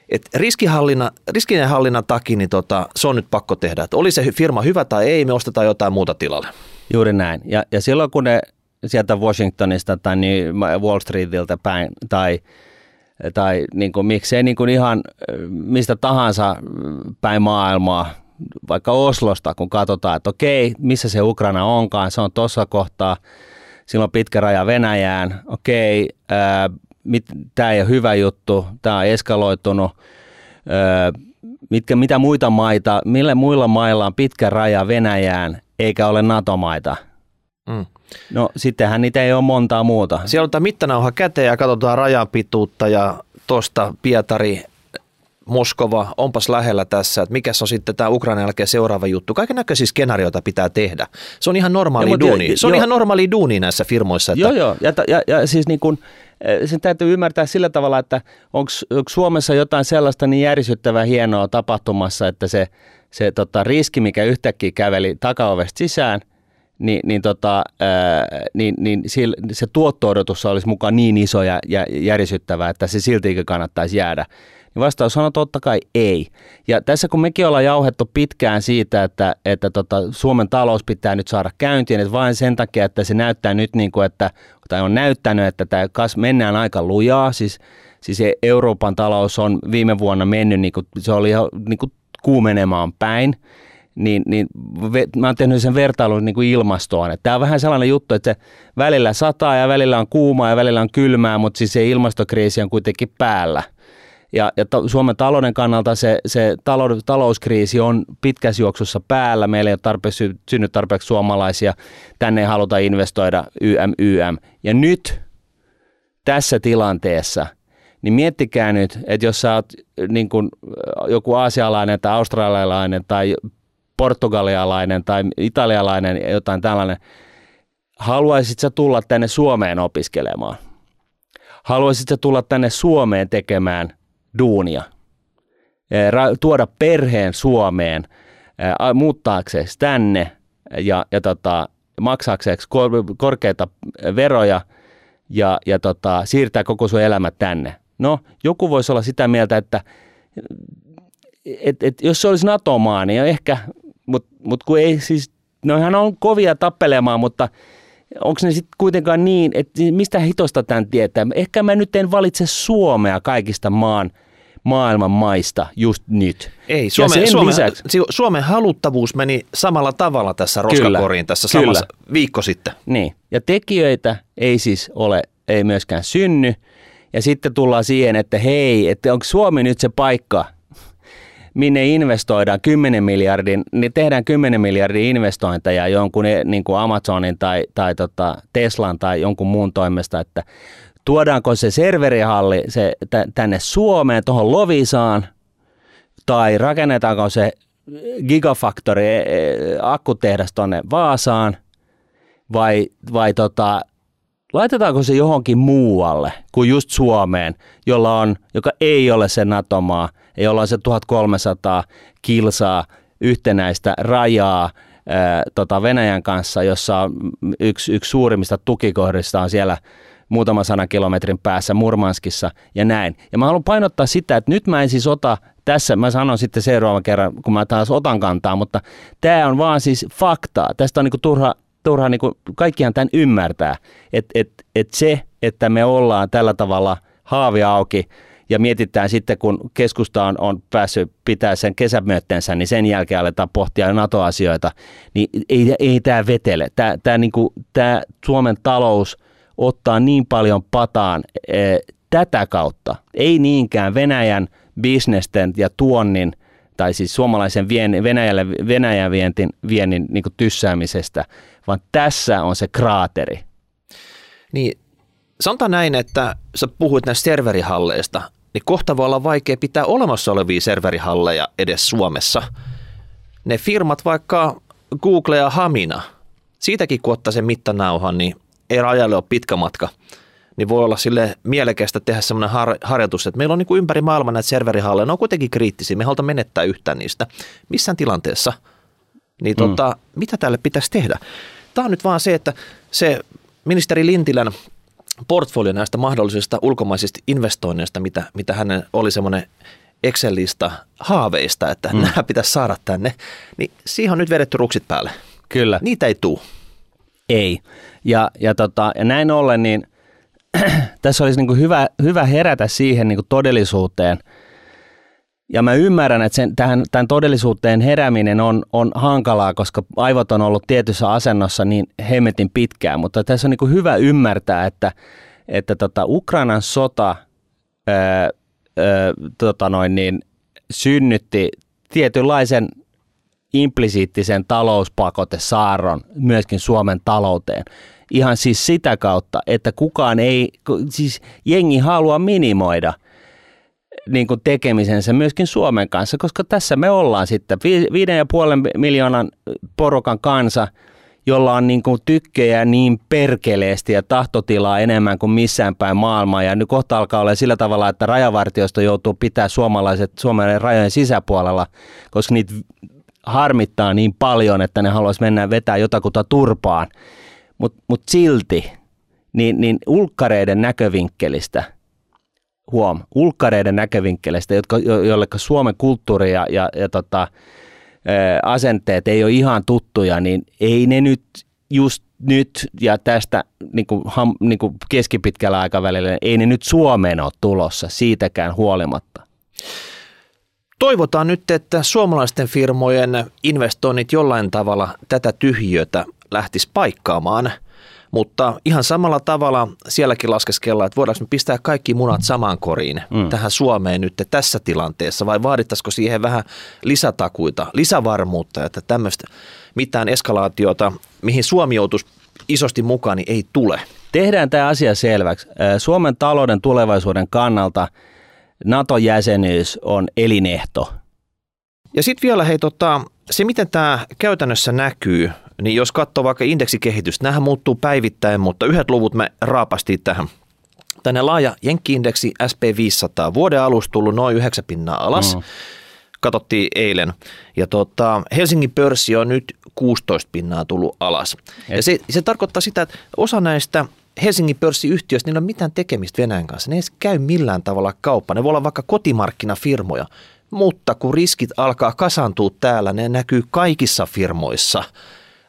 et riskihallinnan, riskienhallinnan takia niin tota, se on nyt pakko tehdä. Että oli se firma hyvä tai ei, me ostetaan jotain muuta tilalle. Juuri näin. Ja, ja silloin kun ne sieltä Washingtonista tai niin Wall Streetiltä päin tai, tai niin kuin, miksei niin kuin ihan mistä tahansa päin maailmaa, vaikka Oslosta, kun katsotaan, että okei, missä se Ukraina onkaan, se on tuossa kohtaa, silloin pitkä raja Venäjään, okei, tämä ei ole hyvä juttu, tämä on eskaloitunut, ää, mitkä, mitä muita maita, millä muilla mailla on pitkä raja Venäjään, eikä ole NATO-maita. Mm. No sittenhän niitä ei ole montaa muuta. Siellä on tämä mittanauha käteen ja katsotaan rajan pituutta ja tuosta Pietari, Moskova, onpas lähellä tässä, että mikä on sitten tämä Ukrainan jälkeen seuraava juttu. Kaiken näköisiä skenaarioita pitää tehdä. Se on ihan normaali ja, duuni. Se on jo, ihan normaali duuni näissä firmoissa. Että... Joo, joo. Ja, ja, ja siis niin kuin, eh, sen täytyy ymmärtää sillä tavalla, että onko Suomessa jotain sellaista niin järisyttävää hienoa tapahtumassa, että se, se tota, riski, mikä yhtäkkiä käveli takaovesta sisään – niin, niin, tota, ää, niin, niin se tuotto-odotus olisi mukaan niin iso ja, ja että se siltikin kannattaisi jäädä. Niin vastaus on totta kai ei. Ja tässä kun mekin ollaan jauhettu pitkään siitä, että, että tota, Suomen talous pitää nyt saada käyntiin, että vain sen takia, että se näyttää nyt niin kuin, että, tai on näyttänyt, että tämä kas mennään aika lujaa, siis, siis Euroopan talous on viime vuonna mennyt, niin kuin, se oli niin kuin kuumenemaan päin, niin, niin ve, mä oon tehnyt sen vertailun niin kuin ilmastoon. Tämä on vähän sellainen juttu, että se välillä sataa ja välillä on kuumaa ja välillä on kylmää, mutta siis se ilmastokriisi on kuitenkin päällä. Ja, ja to, Suomen talouden kannalta se, se talou, talouskriisi on pitkässä juoksussa päällä. Meillä ei ole tarpeeksi, synny tarpeeksi suomalaisia. Tänne ei haluta investoida YM, YM. Ja nyt tässä tilanteessa, niin miettikää nyt, että jos sä oot niin kuin joku aasialainen tai australialainen tai portugalialainen tai italialainen, jotain tällainen, haluaisit sä tulla tänne Suomeen opiskelemaan? Haluaisit sä tulla tänne Suomeen tekemään duunia? Tuoda perheen Suomeen, muuttaakseen tänne ja, ja tota, maksaakseen korkeita veroja ja, ja tota, siirtää koko sun elämä tänne. No, joku voisi olla sitä mieltä, että et, et, jos se olisi NATO-maa, niin ehkä mutta mut kun ei siis, noihan on kovia tappelemaan, mutta onko ne sitten kuitenkaan niin, että mistä hitosta tämän tietää? Ehkä mä nyt en valitse Suomea kaikista maan maailman maista just nyt. Ei, Suomen, Suomen, lisäksi, Suomen haluttavuus meni samalla tavalla tässä roskakoriin tässä kyllä. samassa viikko sitten. Niin, ja tekijöitä ei siis ole, ei myöskään synny. Ja sitten tullaan siihen, että hei, että onko Suomi nyt se paikka, minne investoidaan 10 miljardin, niin tehdään 10 miljardin investointeja jonkun niin kuin Amazonin tai, tai tota Teslan tai jonkun muun toimesta, että tuodaanko se serverihalli se, tänne Suomeen, tuohon Lovisaan, tai rakennetaanko se gigafaktori e, e, akkutehdas tonne Vaasaan vai, vai tota, laitetaanko se johonkin muualle kuin just Suomeen, jolla on, joka ei ole se NATO-maa, jolla se 1300 kilsaa yhtenäistä rajaa tota Venäjän kanssa, jossa yksi, yksi suurimmista tukikohdista on siellä muutama sanan kilometrin päässä Murmanskissa ja näin. Ja mä haluan painottaa sitä, että nyt mä en siis ota tässä, mä sanon sitten seuraavan kerran, kun mä taas otan kantaa, mutta tämä on vaan siis faktaa. Tästä on niinku turha, turha niinku, kaikkihan tämän ymmärtää, että et, et se, että me ollaan tällä tavalla haavi auki ja mietitään sitten, kun keskusta on, on päässyt pitää sen kesämyötteensä, niin sen jälkeen aletaan pohtia NATO-asioita, niin ei, ei tämä vetele. Tämä, niin kuin, tämä Suomen talous ottaa niin paljon pataan e, tätä kautta, ei niinkään Venäjän bisnesten ja tuonnin tai siis suomalaisen vien, Venäjälle, Venäjän vientin, viennin niin tyssäämisestä, vaan tässä on se kraateri. Niin, sanotaan näin, että sä puhuit näistä serverihalleista, niin kohta voi olla vaikea pitää olemassa olevia serverihalleja edes Suomessa. Ne firmat, vaikka Google ja Hamina, siitäkin kun ottaa sen mittanauhan, niin ei rajalle ole pitkä matka. Niin voi olla sille mielekästä tehdä semmoinen har- harjoitus, että meillä on niin kuin ympäri maailmaa näitä serverihalleja, ne on kuitenkin kriittisiä, me halutaan menettää yhtään niistä. Missään tilanteessa. Niin tota, mm. mitä tälle pitäisi tehdä? Tämä on nyt vaan se, että se ministeri Lintilän portfolio näistä mahdollisista ulkomaisista investoinneista, mitä, mitä hänen oli semmoinen Excelista haaveista, että mm. nämä pitäisi saada tänne, niin siihen on nyt vedetty ruksit päälle. Kyllä. Niitä ei tule. Ei. Ja, ja, tota, ja näin ollen, niin tässä olisi niin kuin hyvä, hyvä herätä siihen niin kuin todellisuuteen. Ja mä ymmärrän, että sen, tähän, tämän todellisuuteen herääminen on, on hankalaa, koska aivot on ollut tietyssä asennossa niin hemmetin pitkään. Mutta tässä on niin kuin hyvä ymmärtää, että, että tota Ukrainan sota ää, ää, tota noin niin, synnytti tietynlaisen implisiittisen talouspakotesaaron myöskin Suomen talouteen. Ihan siis sitä kautta, että kukaan ei, siis jengi haluaa minimoida niin kuin tekemisensä myöskin Suomen kanssa, koska tässä me ollaan sitten viiden ja puolen miljoonan porukan kansa, jolla on niin kuin tykkejä niin perkeleesti ja tahtotilaa enemmän kuin missään päin maailmaa. Ja nyt kohta alkaa olla sillä tavalla, että rajavartiosto joutuu pitää suomalaiset Suomen rajojen sisäpuolella, koska niitä harmittaa niin paljon, että ne haluaisi mennä vetää jotakuta turpaan. Mutta mut silti, niin, niin ulkkareiden näkövinkkelistä, huom, ulkkareiden näkövinkkelistä, jotka, jo, jolle Suomen kulttuuri ja, ja, ja tota, asenteet ei ole ihan tuttuja, niin ei ne nyt just nyt ja tästä niin kuin, ham, niin kuin keskipitkällä aikavälillä, ei ne nyt Suomeen ole tulossa siitäkään huolimatta. Toivotaan nyt, että suomalaisten firmojen investoinnit jollain tavalla tätä tyhjötä lähtisi paikkaamaan. Mutta ihan samalla tavalla sielläkin laskeskellaan, että voidaanko me pistää kaikki munat samaan koriin mm. tähän Suomeen nyt tässä tilanteessa vai vaadittaisiko siihen vähän lisätakuita, lisävarmuutta, että tämmöistä mitään eskalaatiota, mihin Suomi joutuisi isosti mukaan, niin ei tule. Tehdään tämä asia selväksi. Suomen talouden tulevaisuuden kannalta – NATO-jäsenyys on elinehto. Ja sitten vielä hei, tota, se miten tämä käytännössä näkyy, niin jos katsoo vaikka indeksikehitystä, nämähän muuttuu päivittäin, mutta yhdet luvut me raapastiin tähän. Tänne laaja jenkki-indeksi SP500, vuoden alusta tullut noin 9 pinnaa alas. Mm. Katsottiin eilen. Ja tota, Helsingin pörssi on nyt 16 pinnaa tullut alas. Et. Ja se, se tarkoittaa sitä, että osa näistä Helsingin pörssiyhtiöistä, niillä ei ole mitään tekemistä Venäjän kanssa. Ne ei käy millään tavalla kauppa. Ne voi olla vaikka kotimarkkinafirmoja, mutta kun riskit alkaa kasantua täällä, ne näkyy kaikissa firmoissa,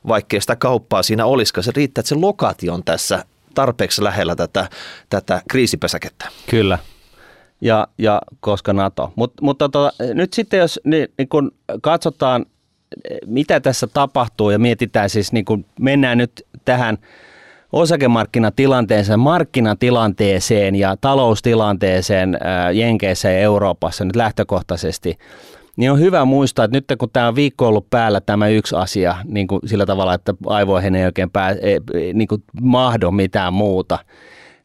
vaikkei sitä kauppaa siinä olisikaan. Se riittää, että se lokaatio on tässä tarpeeksi lähellä tätä, tätä kriisipesäkettä. Kyllä. Ja, ja koska NATO. Mut, mutta tota, nyt sitten jos niin, niin kun katsotaan, mitä tässä tapahtuu ja mietitään siis, niin kun mennään nyt tähän – osakemarkkinatilanteeseen, markkinatilanteeseen ja taloustilanteeseen Jenkeissä ja Euroopassa nyt lähtökohtaisesti, niin on hyvä muistaa, että nyt kun tämä on viikko ollut päällä tämä yksi asia niin kuin sillä tavalla, että aivoihin ei oikein pää, ei, niin kuin mahdo mitään muuta,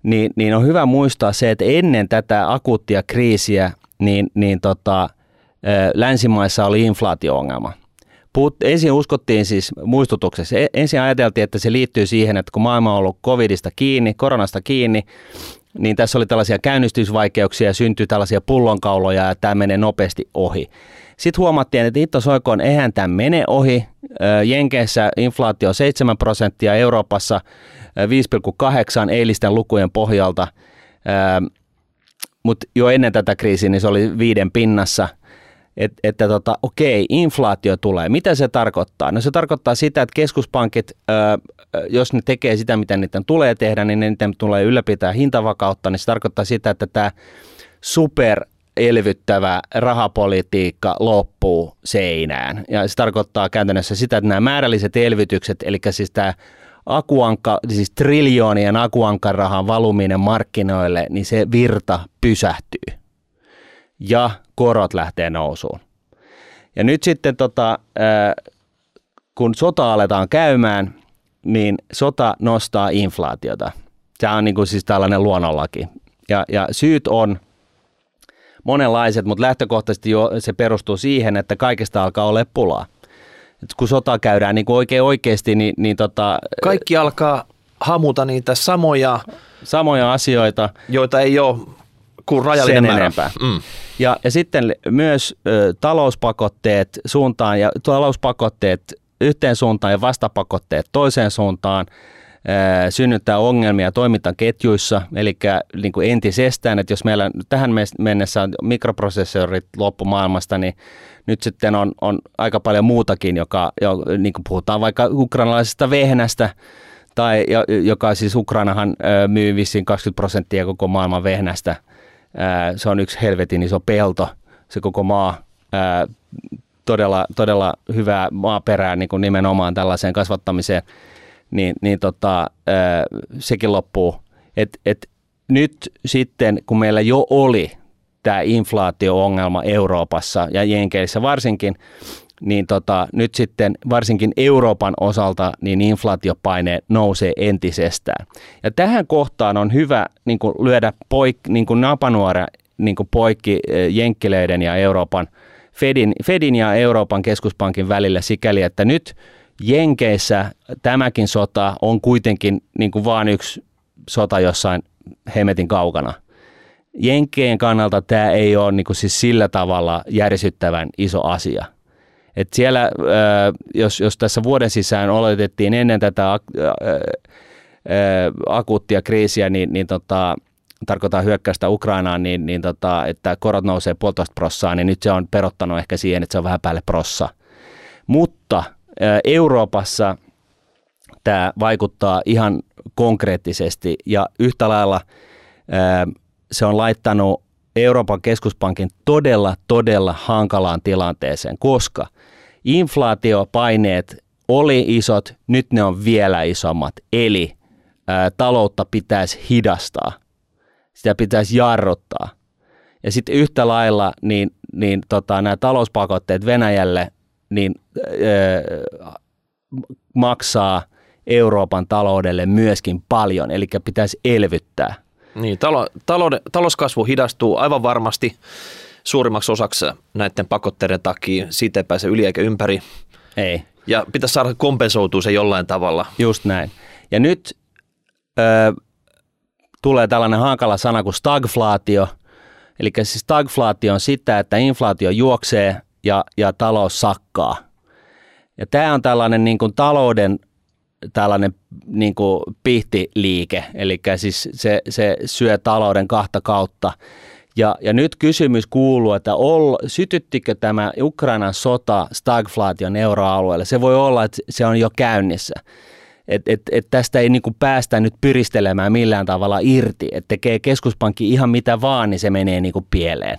niin, niin on hyvä muistaa se, että ennen tätä akuuttia kriisiä, niin, niin tota, länsimaissa oli inflaatio-ongelma. Puhut, ensin uskottiin siis muistutuksessa, e, ensin ajateltiin, että se liittyy siihen, että kun maailma on ollut covidista kiinni, koronasta kiinni, niin tässä oli tällaisia käynnistysvaikeuksia ja syntyi tällaisia pullonkauloja ja tämä menee nopeasti ohi. Sitten huomattiin, että hitto soikoon, eihän tämä mene ohi. Jenkeissä inflaatio 7 prosenttia, Euroopassa 5,8 eilisten lukujen pohjalta, mutta jo ennen tätä kriisiä niin se oli viiden pinnassa – että, että tota, okei, inflaatio tulee. Mitä se tarkoittaa? No se tarkoittaa sitä, että keskuspankit, jos ne tekee sitä, mitä niiden tulee tehdä, niin niiden tulee ylläpitää hintavakautta, niin se tarkoittaa sitä, että tämä super elvyttävä rahapolitiikka loppuu seinään. Ja se tarkoittaa käytännössä sitä, että nämä määrälliset elvytykset, eli siis tämä akuanka, siis triljoonien akuankarahan valuminen markkinoille, niin se virta pysähtyy. Ja korot lähtee nousuun. Ja nyt sitten tota, kun sota aletaan käymään, niin sota nostaa inflaatiota. Se on niin kuin siis tällainen luonnonlaki. Ja, ja syyt on monenlaiset, mutta lähtökohtaisesti jo se perustuu siihen, että kaikesta alkaa olla pulaa. Et kun sota käydään niin kuin oikein oikeasti, niin, niin tota, Kaikki alkaa hamuta niitä samoja, samoja asioita. joita ei ole kuin rajallinen Sen määrä. enempää. Mm. Ja, ja sitten myös ö, talouspakotteet suuntaan ja talouspakotteet yhteen suuntaan ja vastapakotteet toiseen suuntaan synnyttää ongelmia toimintaketjuissa, eli niin kuin entisestään, että jos meillä tähän mennessä on mikroprosessorit loppumaailmasta, niin nyt sitten on, on aika paljon muutakin, joka, jo, niin kuin puhutaan vaikka ukrainalaisesta vehnästä, tai joka siis Ukrainahan myy vissiin 20 prosenttia koko maailman vehnästä – se on yksi helvetin iso pelto, se koko maa. Todella, todella hyvää maaperää niin kuin nimenomaan tällaiseen kasvattamiseen, niin, niin tota, sekin loppuu. Et, et nyt sitten, kun meillä jo oli tämä inflaatio-ongelma Euroopassa ja Jenkeissä varsinkin, niin tota, nyt sitten varsinkin Euroopan osalta niin inflaatiopaine nousee entisestään. Ja tähän kohtaan on hyvä niin kuin lyödä poik, niin kuin napanuora niin kuin poikki Jenkkileiden ja Euroopan, Fedin, Fedin ja Euroopan keskuspankin välillä sikäli, että nyt Jenkeissä tämäkin sota on kuitenkin niin kuin vaan yksi sota jossain hemetin kaukana. Jenkkeen kannalta tämä ei ole niin kuin siis sillä tavalla järsyttävän iso asia – et siellä, jos, jos tässä vuoden sisään oletettiin ennen tätä akuuttia kriisiä, niin, niin tota, tarkoittaa hyökkäystä Ukrainaan, niin, niin tota, että korot nousee puolitoista prossaa, niin nyt se on perottanut ehkä siihen, että se on vähän päälle prossa. Mutta Euroopassa tämä vaikuttaa ihan konkreettisesti ja yhtä lailla se on laittanut Euroopan keskuspankin todella, todella hankalaan tilanteeseen, koska inflaatiopaineet oli isot, nyt ne on vielä isommat. Eli taloutta pitäisi hidastaa, sitä pitäisi jarruttaa. Ja sitten yhtä lailla niin, niin tota, nämä talouspakotteet Venäjälle niin, ää, maksaa Euroopan taloudelle myöskin paljon, eli pitäisi elvyttää. Niin, talo, talouden, talouskasvu hidastuu aivan varmasti suurimmaksi osaksi näiden pakotteiden takia. Siitä ei pääse yli eikä ympäri. Ei. Ja pitäisi saada kompensoitua se jollain tavalla. Just näin. Ja nyt ö, tulee tällainen hankala sana kuin stagflaatio. Eli siis stagflaatio on sitä, että inflaatio juoksee ja, ja talous sakkaa. Ja tämä on tällainen niin kuin talouden tällainen niin kuin pihtiliike, eli siis se, se syö talouden kahta kautta. Ja, ja nyt kysymys kuuluu, että ol, sytyttikö tämä Ukrainan sota stagflaation euroalueelle? Se voi olla, että se on jo käynnissä. Et, et, et tästä ei niin päästä nyt pyristelemään millään tavalla irti. Et tekee keskuspankki ihan mitä vaan, niin se menee niin pieleen.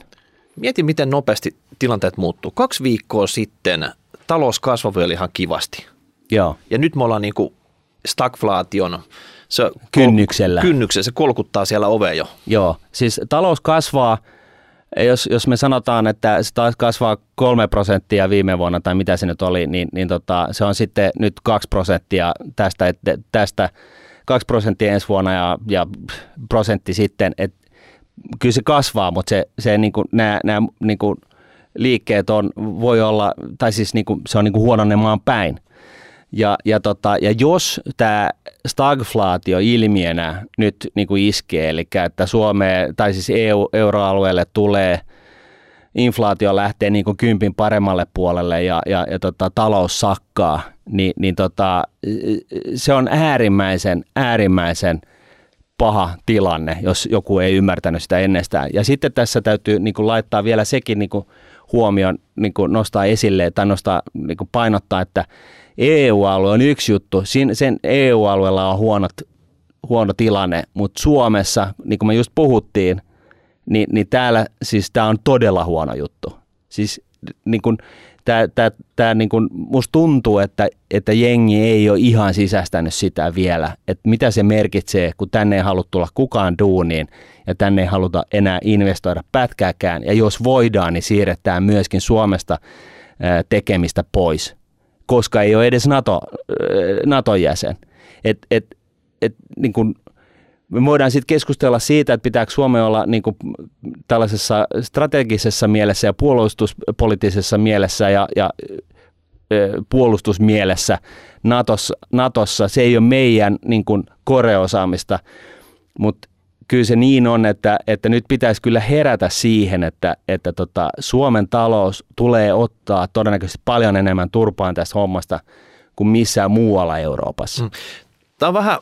Mieti, miten nopeasti tilanteet muuttuu. Kaksi viikkoa sitten talous kasvoi ihan kivasti. Joo. Ja nyt me ollaan niin kuin stagflaation se kynnyksellä. Kol- kynnyksellä. Se kolkuttaa siellä ove jo. Joo, siis talous kasvaa, jos, jos me sanotaan, että se taas kasvaa kolme prosenttia viime vuonna tai mitä se nyt oli, niin, niin tota, se on sitten nyt kaksi prosenttia tästä, että tästä kaksi prosenttia ensi vuonna ja, ja prosentti sitten, että kyllä se kasvaa, mutta se, se niin kuin, nämä, nämä niin kuin, liikkeet on, voi olla, tai siis niin kuin, se on niin kuin huononemaan päin. Ja, ja, tota, ja jos tämä stagflaatio ilmiönä nyt niin kuin iskee, eli että Suomeen tai siis EU, euroalueelle tulee inflaatio lähtee niin kuin kympin paremmalle puolelle ja, ja, ja tota, talous sakkaa, niin, niin tota, se on äärimmäisen, äärimmäisen paha tilanne, jos joku ei ymmärtänyt sitä ennestään. Ja sitten tässä täytyy niin kuin laittaa vielä sekin niin kuin huomioon, niin kuin nostaa esille tai nostaa, niin kuin painottaa, että EU-alue on yksi juttu. Sen EU-alueella on huonot, huono tilanne, mutta Suomessa, niin kuin me just puhuttiin, niin, niin täällä siis tämä on todella huono juttu. Siis niin kuin, tää, tää, tää niin kuin, musta tuntuu, että, että jengi ei ole ihan sisäistänyt sitä vielä, että mitä se merkitsee, kun tänne ei halua tulla kukaan duuniin ja tänne ei haluta enää investoida pätkääkään. Ja jos voidaan, niin siirretään myöskin Suomesta tekemistä pois koska ei ole edes NATO, NATO-jäsen. Et, et, et, niin kun, me voidaan sitten keskustella siitä, että pitääkö Suomi olla niin kuin tällaisessa strategisessa mielessä ja puolustuspoliittisessa mielessä ja, ja puolustusmielessä Natossa, Natossa. Se ei ole meidän niin kuin koreosaamista, mutta kyllä se niin on, että, että nyt pitäisi kyllä herätä siihen, että, että tota, Suomen talous tulee ottaa todennäköisesti paljon enemmän turpaan tästä hommasta kuin missään muualla Euroopassa. Mm. Tämä on vähän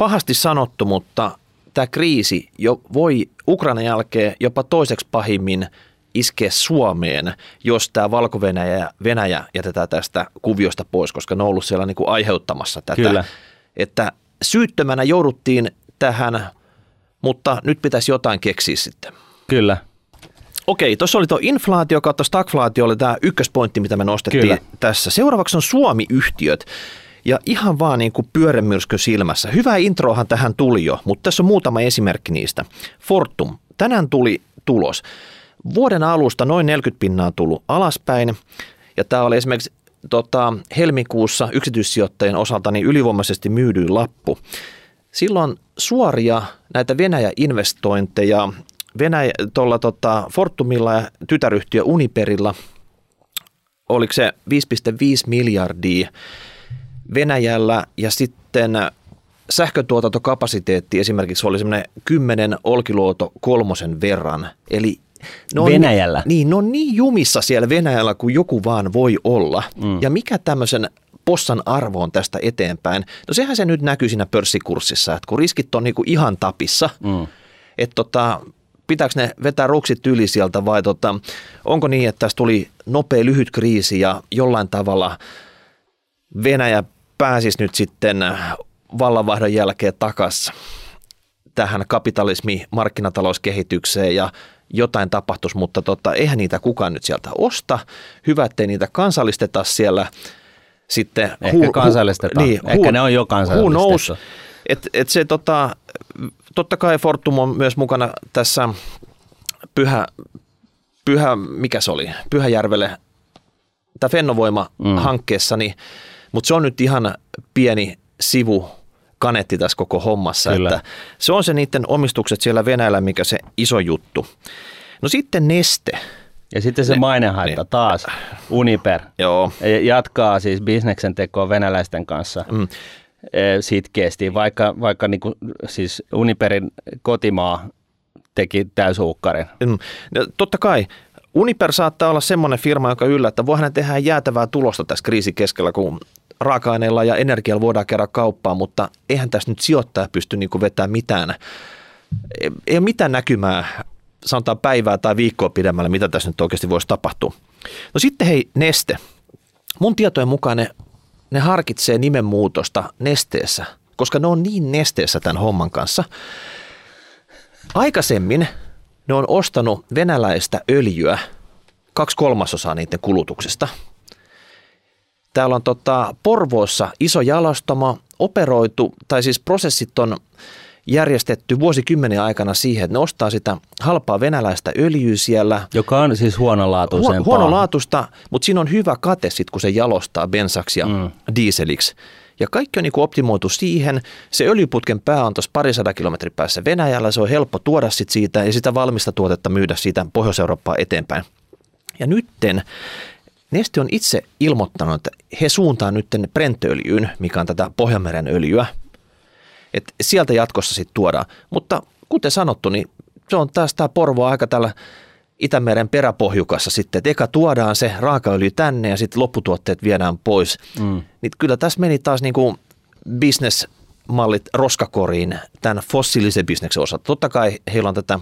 pahasti sanottu, mutta tämä kriisi jo voi Ukrainan jälkeen jopa toiseksi pahimmin iskeä Suomeen, jos tämä Valko-Venäjä ja Venäjä jätetään tästä kuviosta pois, koska ne on ollut siellä niin kuin aiheuttamassa tätä. Kyllä. Että syyttömänä jouduttiin tähän mutta nyt pitäisi jotain keksiä sitten. Kyllä. Okei, tuossa oli tuo inflaatio kautta stagflaatio oli tämä ykköspointti, mitä me nostettiin Kyllä. tässä. Seuraavaksi on Suomi-yhtiöt. Ja ihan vaan niin kuin pyörämyrskö silmässä. Hyvä introhan tähän tuli jo, mutta tässä on muutama esimerkki niistä. Fortum. Tänään tuli tulos. Vuoden alusta noin 40 pinnaa tullut alaspäin. Ja tämä oli esimerkiksi tota, helmikuussa yksityissijoittajien osalta niin ylivoimaisesti myydyin lappu. Silloin suoria näitä Venäjä-investointeja Venäjä, tuolla tota Fortumilla ja tytäryhtiö Uniperilla, oliko se 5,5 miljardia Venäjällä ja sitten sähkötuotantokapasiteetti esimerkiksi oli semmoinen 10 Olkiluoto kolmosen verran. Eli ne on, Venäjällä? Niin, ne on niin jumissa siellä Venäjällä kuin joku vaan voi olla. Mm. Ja mikä tämmöisen possan arvoon tästä eteenpäin. No sehän se nyt näkyy siinä pörssikurssissa, että kun riskit on niinku ihan tapissa, mm. että tota, pitääkö ne vetää ruksit yli sieltä vai tota, onko niin, että tässä tuli nopea lyhyt kriisi ja jollain tavalla Venäjä pääsisi nyt sitten vallanvaihdon jälkeen takaisin tähän kapitalismi markkinatalouskehitykseen ja jotain tapahtuisi, mutta tota, eihän niitä kukaan nyt sieltä osta. Hyvä, ettei niitä kansallisteta siellä sitten... Ehkä hu, kansallistetaan. Niin, Ehkä hu, ne on jo kansallistettu. Et, et se tota, totta kai Fortum on myös mukana tässä pyhä, pyhä mikä se oli, Pyhäjärvelle, tämä Fennovoima-hankkeessa, mm. niin, mutta se on nyt ihan pieni sivu kanetti tässä koko hommassa. Kyllä. Että se on se niiden omistukset siellä Venäjällä, mikä se iso juttu. No sitten Neste. Ja sitten se ne, mainehaitta ne, taas, Uniper. Joo. Jatkaa siis bisneksen tekoa venäläisten kanssa mm. E, sitkeästi, vaikka, vaikka niin kuin, siis Uniperin kotimaa teki täysuukkarin. Mm. No, totta kai. Uniper saattaa olla semmoinen firma, joka yllättää. Voihan tehdä jäätävää tulosta tässä kriisin keskellä, kun raaka-aineilla ja energialla voidaan käydä kauppaa, mutta eihän tässä nyt sijoittaja pysty niin kuin vetämään mitään. Ei ole mitään näkymää sanotaan päivää tai viikkoa pidemmälle, mitä tässä nyt oikeasti voisi tapahtua. No sitten hei, Neste. Mun tietojen mukaan ne, ne harkitsee nimenmuutosta Nesteessä, koska ne on niin Nesteessä tämän homman kanssa. Aikaisemmin ne on ostanut venäläistä öljyä kaksi kolmasosaa niiden kulutuksesta. Täällä on tota Porvoossa iso jalostamo, operoitu, tai siis prosessit on järjestetty vuosikymmenen aikana siihen, että ne ostaa sitä halpaa venäläistä öljyä siellä. Joka on siis huonolaatuisempaa. Huonolaatuista, mutta siinä on hyvä kate sitten, kun se jalostaa bensaksi ja mm. dieseliksi. Ja kaikki on niin optimoitu siihen. Se öljyputken pää on tuossa parisadan kilometrin päässä Venäjällä. Se on helppo tuoda sit siitä ja sitä valmista tuotetta myydä siitä Pohjois-Eurooppaan eteenpäin. Ja nytten Neste on itse ilmoittanut, että he suuntaa nyt Brenttöljyyn, mikä on tätä Pohjanmeren öljyä. Et sieltä jatkossa sitten tuodaan. Mutta kuten sanottu, niin se on taas tämä Porvo aika tällä Itämeren peräpohjukassa sitten, että eka tuodaan se raakaöljy tänne ja sitten lopputuotteet viedään pois. Mm. Niin kyllä tässä meni taas niin kuin bisnesmallit roskakoriin tämän fossiilisen bisneksen osalta. Totta kai heillä on tätä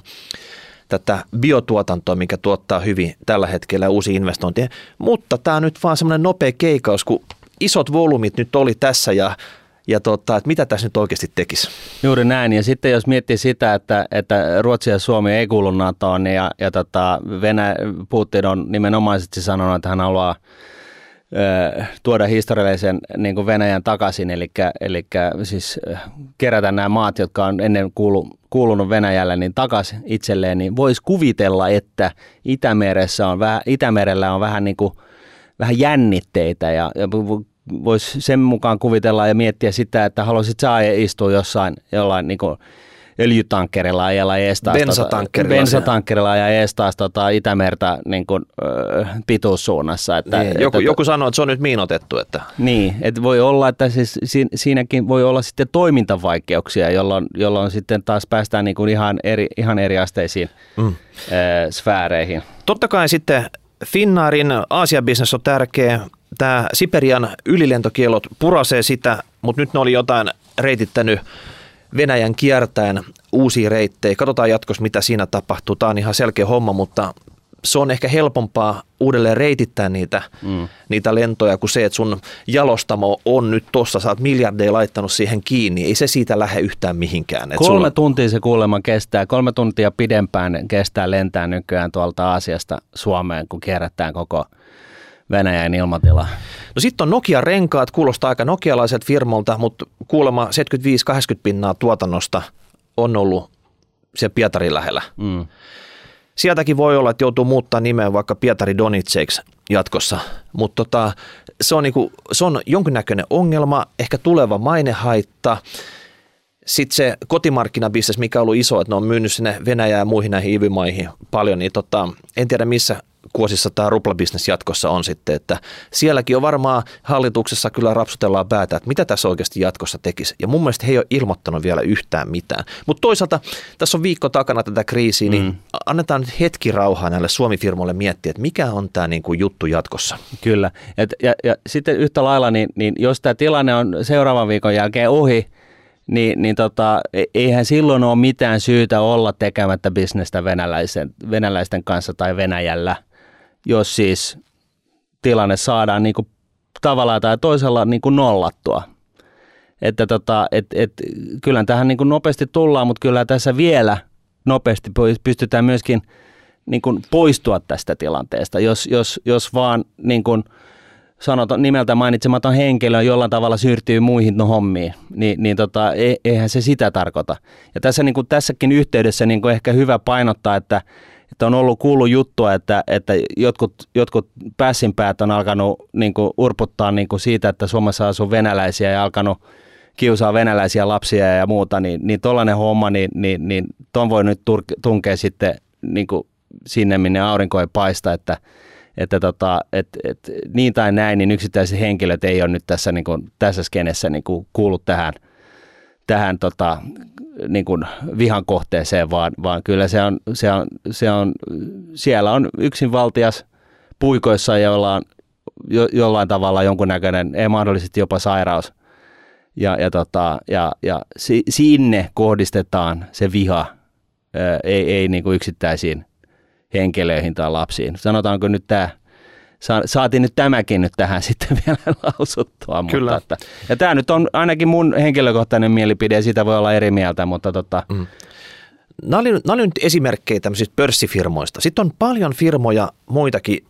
tätä biotuotantoa, mikä tuottaa hyvin tällä hetkellä uusi investointeja. Mutta tämä on nyt vaan semmoinen nopea keikaus, kun isot volyymit nyt oli tässä ja ja tota, että mitä tässä nyt oikeasti tekisi. Juuri näin. Ja sitten jos miettii sitä, että, että Ruotsi ja Suomi ei kuulu NATOon ja, ja tota, Venä, Putin on nimenomaisesti sanonut, että hän haluaa tuoda historiallisen niin kuin Venäjän takaisin, eli, eli siis kerätä nämä maat, jotka on ennen kuulu, kuulunut Venäjälle, niin takaisin itselleen, niin voisi kuvitella, että Itämeressä on vähän, Itämerellä on vähän, niin kuin, vähän jännitteitä ja, ja voisi sen mukaan kuvitella ja miettiä sitä, että haluaisit saa istua jossain jollain niin kuin, öljytankkerilla ja ees taas, bensatankkerilla, tota, bensatankkerilla ja ees taas tota Itämertä niin kuin, ö, pituussuunnassa. Että, niin, joku, että, joku sanoo, että se on nyt miinotettu. Että. Niin, että voi olla, että siis siinäkin voi olla sitten toimintavaikeuksia, jolloin, jolloin sitten taas päästään niin kuin ihan, eri, ihan eri asteisiin mm. ö, sfääreihin. Totta kai sitten Finnaarin Aasia-bisnes on tärkeä. Tämä Siperian ylilentokielot purasee sitä, mutta nyt ne oli jotain reitittänyt Venäjän kiertäen uusia reittejä. Katsotaan jatkossa, mitä siinä tapahtuu. Tämä on ihan selkeä homma, mutta se on ehkä helpompaa uudelleen reitittää niitä, mm. niitä lentoja kuin se, että sun jalostamo on nyt tuossa, sä oot miljardeja laittanut siihen kiinni, ei se siitä lähde yhtään mihinkään. kolme sulla... tuntia se kuulemma kestää, kolme tuntia pidempään kestää lentää nykyään tuolta Aasiasta Suomeen, kun kierrättää koko Venäjän ilmatila. No sitten on Nokia-renkaat, kuulostaa aika nokialaiset firmolta, mutta kuulemma 75-80 pinnaa tuotannosta on ollut siellä Pietarin lähellä. Mm. Sieltäkin voi olla, että joutuu muuttaa nimeä vaikka Pietari Donitseiksi jatkossa, mutta tota, se, on niinku, se on jonkinnäköinen ongelma, ehkä tuleva mainehaitta. Sitten se kotimarkkinabisnes, mikä on ollut iso, että ne on myynyt sinne Venäjään ja muihin näihin ivimaihin paljon, niin tota, en tiedä missä kuosissa tämä ruplabisnes jatkossa on sitten, että sielläkin on varmaan hallituksessa kyllä rapsutellaan päätä, että mitä tässä oikeasti jatkossa tekisi. Ja mun mielestä he ei ole ilmoittanut vielä yhtään mitään. Mutta toisaalta tässä on viikko takana tätä kriisiä, niin mm. annetaan nyt hetki rauhaa näille Suomi-firmoille miettiä, että mikä on tämä niin kuin juttu jatkossa. Kyllä. Et, ja, ja sitten yhtä lailla, niin, niin jos tämä tilanne on seuraavan viikon jälkeen ohi, niin, niin tota, e, eihän silloin ole mitään syytä olla tekemättä bisnestä venäläisten, venäläisten kanssa tai Venäjällä – jos siis tilanne saadaan niin kuin tavallaan tai toisella niin kuin nollattua. Että tota, et, et, kyllä tähän niin kuin nopeasti tullaan, mutta kyllä tässä vielä nopeasti pystytään myöskin niin kuin poistua tästä tilanteesta, jos, jos, jos vaan niin kuin sanotaan nimeltä mainitsematon henkilö jollain tavalla siirtyy muihin no hommiin, niin, niin tota, e, eihän se sitä tarkoita. Ja tässä, niin kuin, tässäkin yhteydessä niin kuin ehkä hyvä painottaa, että että on ollut kuullut juttua, että, että jotkut, jotkut pässinpäät on alkanut niin kuin, urputtaa niin kuin siitä, että Suomessa asuu venäläisiä ja alkanut kiusaa venäläisiä lapsia ja muuta, niin, niin tollainen homma, niin, niin, niin ton voi nyt tunkea sitten niin kuin sinne, minne aurinko ei paista, että, että tota, et, et, niin tai näin, niin yksittäiset henkilöt ei ole nyt tässä, niin kuin, tässä skenessä niin kuin kuullut tähän, tähän tota, niin kuin vihan kohteeseen, vaan, vaan kyllä se on, se on, se on, siellä on yksinvaltias puikoissa, joilla on jo, jollain tavalla jonkunnäköinen, ei mahdollisesti jopa sairaus. Ja, ja, tota, ja, ja si, sinne kohdistetaan se viha, ei, ei niin kuin yksittäisiin henkilöihin tai lapsiin. Sanotaanko nyt tämä sa, saatiin nyt tämäkin nyt tähän sitten vielä lausuttua. Kyllä. Mutta, että, ja tämä nyt on ainakin mun henkilökohtainen mielipide ja siitä voi olla eri mieltä, mutta tota, mm. Nämä oli, nämä oli nyt esimerkkejä tämmöisistä pörssifirmoista. Sitten on paljon firmoja muitakin.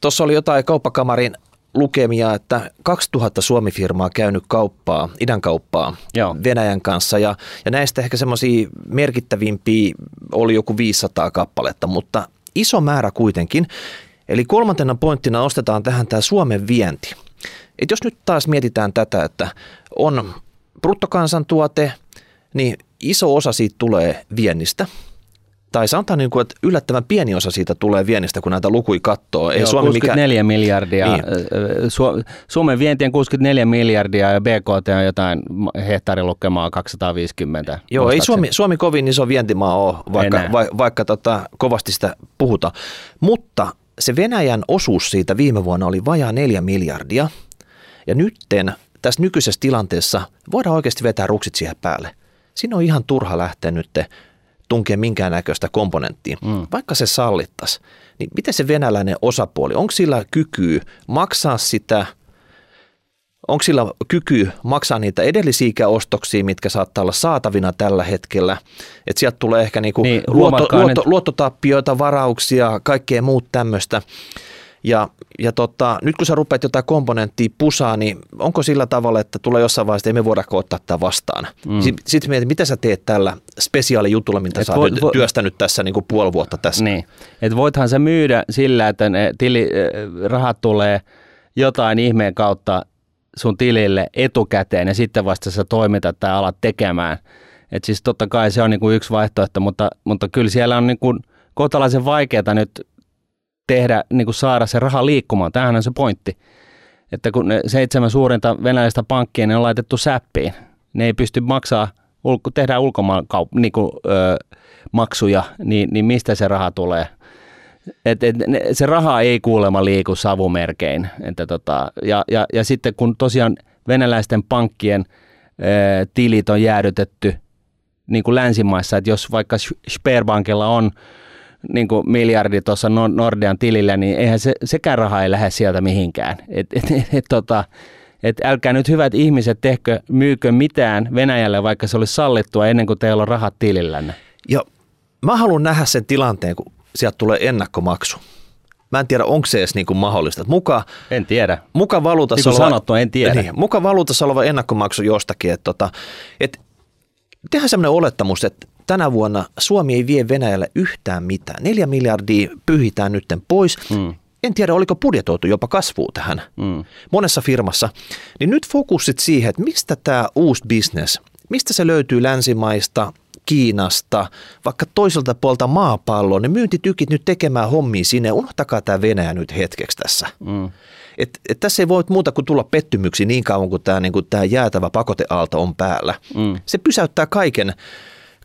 Tuossa oli jotain kauppakamarin lukemia, että 2000 Suomi-firmaa käynyt kauppaa, idän kauppaa Joo. Venäjän kanssa ja, ja näistä ehkä semmoisia merkittävimpiä oli joku 500 kappaletta, mutta iso määrä kuitenkin. Eli kolmantena pointtina ostetaan tähän tämä Suomen vienti. Et jos nyt taas mietitään tätä, että on bruttokansantuote, niin iso osa siitä tulee viennistä. tai sanotaan niin kuin, että yllättävän pieni osa siitä tulee viennistä, kun näitä lukui katsoo. Ei Joo, Suomi 64 mikä... miljardia. Niin. Su- Suomen vienti on 64 miljardia ja BKT on jotain hehtaarilukemaa 250. Joo, ei Suomi, Suomi kovin iso vientimaa ole, vaikka, va, vaikka tota, kovasti sitä puhutaan. Mutta se Venäjän osuus siitä viime vuonna oli vajaa 4 miljardia. Ja nytten tässä nykyisessä tilanteessa voidaan oikeasti vetää ruksit siihen päälle. Siinä on ihan turha lähteä nyt tunkea minkäännäköistä komponenttia. Mm. Vaikka se sallittaisi, niin miten se venäläinen osapuoli, onko sillä kyky maksaa sitä, onko sillä kyky maksaa niitä edellisiä ostoksia, mitkä saattaa olla saatavina tällä hetkellä, että sieltä tulee ehkä niinku niin, luotto, luotto, luottotappioita, varauksia, kaikkea muut tämmöistä. Ja, ja tota, nyt kun sä rupeat jotain komponenttia pusaa, niin onko sillä tavalla, että tulee jossain vaiheessa, että emme voida ottaa tätä vastaan? Mm. Sitten sit mietit, mitä sä teet tällä spesiaalijutulla, mitä Et sä oot vo, työstänyt tässä niin kuin puoli vuotta tässä. Niin, että voithan se myydä sillä, että ne tili, rahat tulee jotain ihmeen kautta sun tilille etukäteen ja sitten vasta sä toimitat tai alat tekemään. Et siis totta kai se on niin kuin yksi vaihtoehto, mutta, mutta kyllä siellä on niin kuin kohtalaisen vaikeaa nyt tehdä, niin kuin saada se raha liikkumaan. Tämähän on se pointti. Että kun ne seitsemän suurinta venäläistä pankkia ne on laitettu säppiin, ne ei pysty maksaa, ulko, tehdään ulkomaan kaup- niin kuin, ö, maksuja, niin, niin mistä se raha tulee? Et, et, ne, se raha ei kuulemma liiku savumerkein. Että tota, ja, ja, ja sitten kun tosiaan venäläisten pankkien ö, tilit on jäädytetty niin kuin länsimaissa, että jos vaikka Sperbankilla on niin kuin miljardi tuossa Nordean tilillä, niin eihän se, sekään raha ei lähde sieltä mihinkään. Et, et, et, et, tota, et älkää nyt hyvät ihmiset tehkö, myykö mitään Venäjälle, vaikka se olisi sallittua ennen kuin teillä on rahat tilillänne. Ja mä haluan nähdä sen tilanteen, kun sieltä tulee ennakkomaksu. Mä en tiedä, onko se edes niin kuin mahdollista. Muka, en tiedä. Muka valuutassa niin oleva, sanottu, en tiedä. Niin, muka valuutassa oleva ennakkomaksu jostakin. Että tota, et, tehdään sellainen olettamus, että tänä vuonna Suomi ei vie Venäjälle yhtään mitään. Neljä miljardia pyhitään nytten pois. Mm. En tiedä, oliko budjetoitu jopa kasvua tähän mm. monessa firmassa. Niin nyt fokusit siihen, että mistä tämä uusi business, mistä se löytyy länsimaista, Kiinasta, vaikka toiselta puolta maapalloa, ne myyntitykit nyt tekemään hommia sinne, unohtakaa tämä Venäjä nyt hetkeksi tässä. Mm. Et, et tässä ei voi muuta kuin tulla pettymyksiä niin kauan kuin tämä niinku, jäätävä pakoteaalto on päällä. Mm. Se pysäyttää kaiken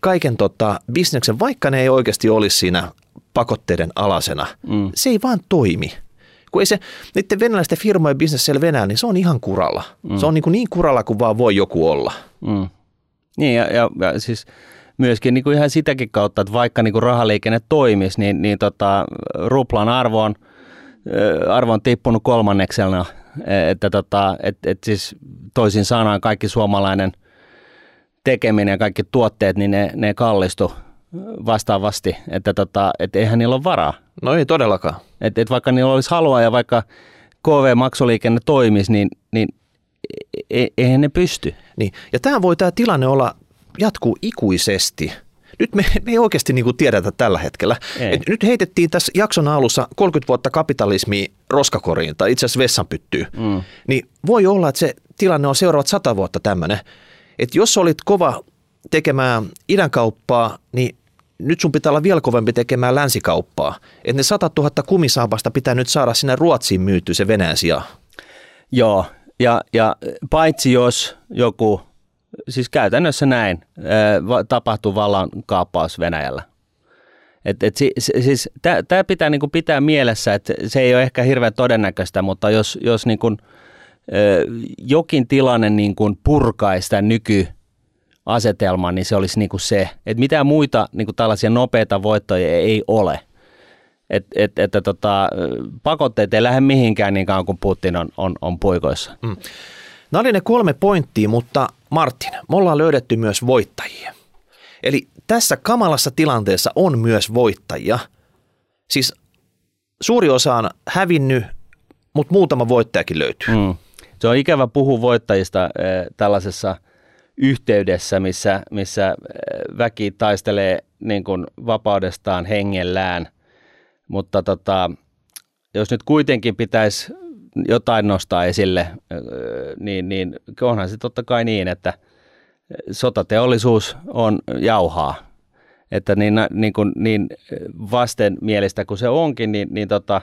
kaiken tota, bisneksen, vaikka ne ei oikeasti olisi siinä pakotteiden alasena. Mm. Se ei vaan toimi. Kun ei se, niiden venäläisten firmojen bisnes siellä Venäjällä, niin se on ihan kuralla. Mm. Se on niin, kuin niin kuralla kuin vaan voi joku olla. Mm. Niin ja, ja, ja siis myöskin niin kuin ihan sitäkin kautta, että vaikka niin kuin rahaliikenne toimisi, niin, niin tota, ruplan arvo on, arvo on tippunut kolmanneksella. Että tota, et, et siis toisin sanoen kaikki suomalainen – tekeminen ja kaikki tuotteet, niin ne, ne kallistu vastaavasti, että tota, et eihän niillä ole varaa. No ei todellakaan. Et, et vaikka niillä olisi halua ja vaikka KV-maksuliikenne toimisi, niin, niin e, e, eihän ne pysty. Niin. Ja tämä voi tämä tilanne olla jatkuu ikuisesti. Nyt me, me ei oikeasti niin kuin tiedetä tällä hetkellä. Et nyt heitettiin tässä jakson alussa 30 vuotta kapitalismia roskakoriin tai itse asiassa vessanpyttyyn. Mm. Niin voi olla, että se tilanne on seuraavat sata vuotta tämmöinen että jos olit kova tekemään idän kauppaa, niin nyt sun pitää olla vielä kovempi tekemään länsikauppaa. Että ne 100 000 kumisaapasta pitää nyt saada sinne Ruotsiin myytyä se Venäjän sijaan. Joo, ja, ja paitsi jos joku, siis käytännössä näin, tapahtuu vallan kaappaus Venäjällä. Et, et si, siis Tämä pitää niinku pitää mielessä, että se ei ole ehkä hirveän todennäköistä, mutta jos, jos niinku, jokin tilanne niin kuin purkaisi sitä nykyasetelman, niin se olisi niin kuin se, että mitään muita niin kuin tällaisia nopeita voittoja ei ole. Et, et, että tota, pakotteet ei lähde mihinkään niin kauan kuin Putin on, on, on puikoissa. Mm. Nämä oli ne kolme pointtia, mutta Martin, me ollaan löydetty myös voittajia. Eli tässä kamalassa tilanteessa on myös voittajia. Siis suuri osa on hävinnyt, mutta muutama voittajakin löytyy. Mm se on ikävä puhua voittajista äh, tällaisessa yhteydessä, missä, missä eh, väki taistelee niin kuin vapaudestaan hengellään, mutta tota, jos nyt kuitenkin pitäisi jotain nostaa esille, niin, niin onhan se totta kai niin, että sotateollisuus on jauhaa. että niin, niin, kuin, niin vastenmielistä kuin se onkin, niin, niin tota,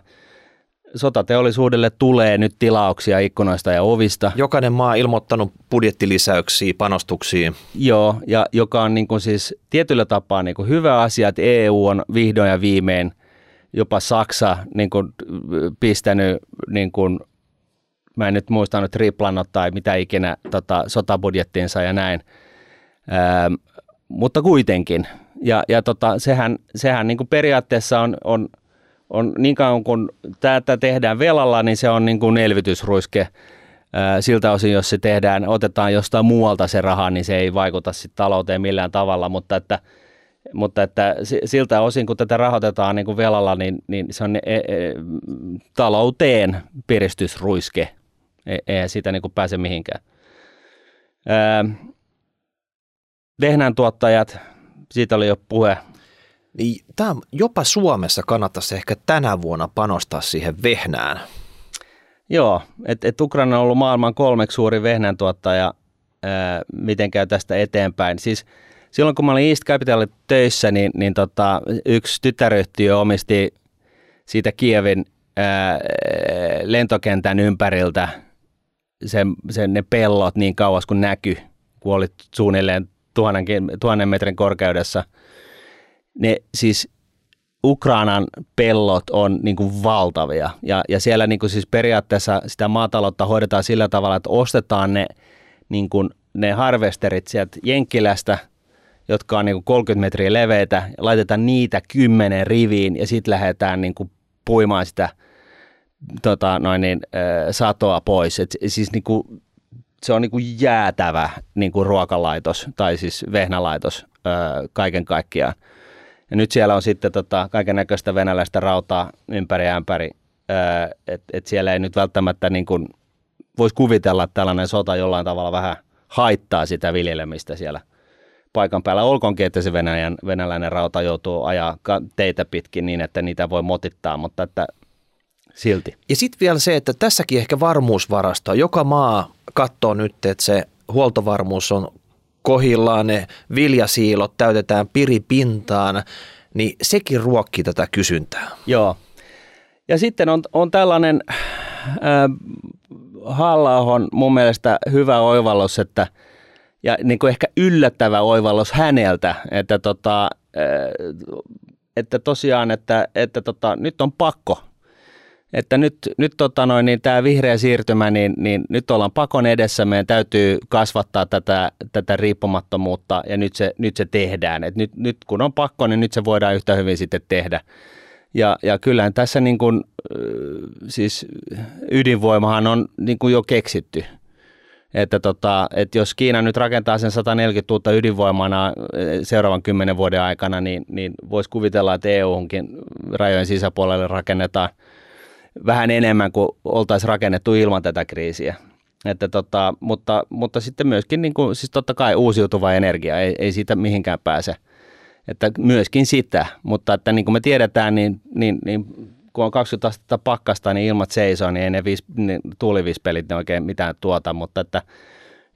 sotateollisuudelle tulee nyt tilauksia ikkunoista ja ovista. Jokainen maa ilmoittanut budjettilisäyksiä, panostuksia. Joo, ja joka on niin kuin siis tietyllä tapaa niin kuin hyvä asia, että EU on vihdoin ja viimein, jopa Saksa niin kuin pistänyt, niin kuin, mä en nyt muistanut triplannut tai mitä ikinä tota, sotabudjettiinsa ja näin, ähm, mutta kuitenkin. Ja, ja tota, sehän, sehän niin kuin periaatteessa on, on – on niin kauan kun tätä tehdään velalla, niin se on niin kuin elvytysruiske. Siltä osin, jos se tehdään, otetaan jostain muualta se raha, niin se ei vaikuta sitten talouteen millään tavalla, mutta että, mutta että siltä osin, kun tätä rahoitetaan niin kuin velalla, niin, niin se on e, e, talouteen piristysruiske. E, eihän siitä niin kuin pääse mihinkään. Vehnän tuottajat, siitä oli jo puhe niin tämä jopa Suomessa kannattaisi ehkä tänä vuonna panostaa siihen vehnään. Joo, että et Ukraina on ollut maailman kolmeksi suuri vehnän tuottaja, miten käy tästä eteenpäin. Siis silloin kun mä olin East Capital töissä, niin, niin tota, yksi tytäryhtiö omisti siitä Kievin ää, lentokentän ympäriltä sen, sen, ne pellot niin kauas kuin näky, kun oli suunnilleen tuhannen, tuhannen metrin korkeudessa – ne siis Ukrainan pellot on niin kuin valtavia. Ja, ja siellä niin kuin siis periaatteessa sitä maataloutta hoidetaan sillä tavalla, että ostetaan ne, niin kuin ne harvesterit sieltä Jenkkilästä, jotka on niin kuin 30 metriä leveitä, ja laitetaan niitä kymmenen riviin ja sitten lähdetään niin kuin puimaan sitä tota, noin niin, äh, satoa pois. Et siis niin kuin, se on niin kuin jäätävä niin kuin ruokalaitos tai siis vehnälaitos äh, kaiken kaikkiaan. Ja nyt siellä on sitten tota, kaiken näköistä venäläistä rautaa ympäri ämpäri, että et siellä ei nyt välttämättä niin kuin, voisi kuvitella, että tällainen sota jollain tavalla vähän haittaa sitä viljelemistä siellä paikan päällä. Olkoonkin, että se Venäjän, venäläinen rauta joutuu ajaa teitä pitkin niin, että niitä voi motittaa, mutta että silti. Ja sitten vielä se, että tässäkin ehkä varmuusvarasto. Joka maa katsoo nyt, että se huoltovarmuus on kohillaan, ne viljasiilot täytetään piripintaan, niin sekin ruokki tätä kysyntää. Joo. Ja sitten on, on tällainen äh, halla mun mielestä hyvä oivallus, että ja niin kuin ehkä yllättävä oivallus häneltä, että, tota, äh, että tosiaan, että, että tota, nyt on pakko että nyt, nyt tota noin, niin tämä vihreä siirtymä, niin, niin nyt ollaan pakon edessä, meidän täytyy kasvattaa tätä, tätä riippumattomuutta ja nyt se, nyt se tehdään. Et nyt, nyt kun on pakko, niin nyt se voidaan yhtä hyvin sitten tehdä. Ja, ja kyllähän tässä niin kuin, siis ydinvoimahan on niin kuin jo keksitty. Että, tota, että jos Kiina nyt rakentaa sen 140 uutta ydinvoimana seuraavan kymmenen vuoden aikana, niin, niin voisi kuvitella, että EU-hunkin rajojen sisäpuolelle rakennetaan – vähän enemmän kuin oltaisiin rakennettu ilman tätä kriisiä. Että tota, mutta, mutta sitten myöskin niin kuin, siis totta kai uusiutuva energia, ei, ei siitä mihinkään pääse. Että myöskin sitä, mutta että niin kuin me tiedetään, niin, niin, niin kun on 20 astetta pakkasta, niin ilmat seisoo, niin ei ne, viis, ne tuulivispelit ne oikein mitään tuota, mutta että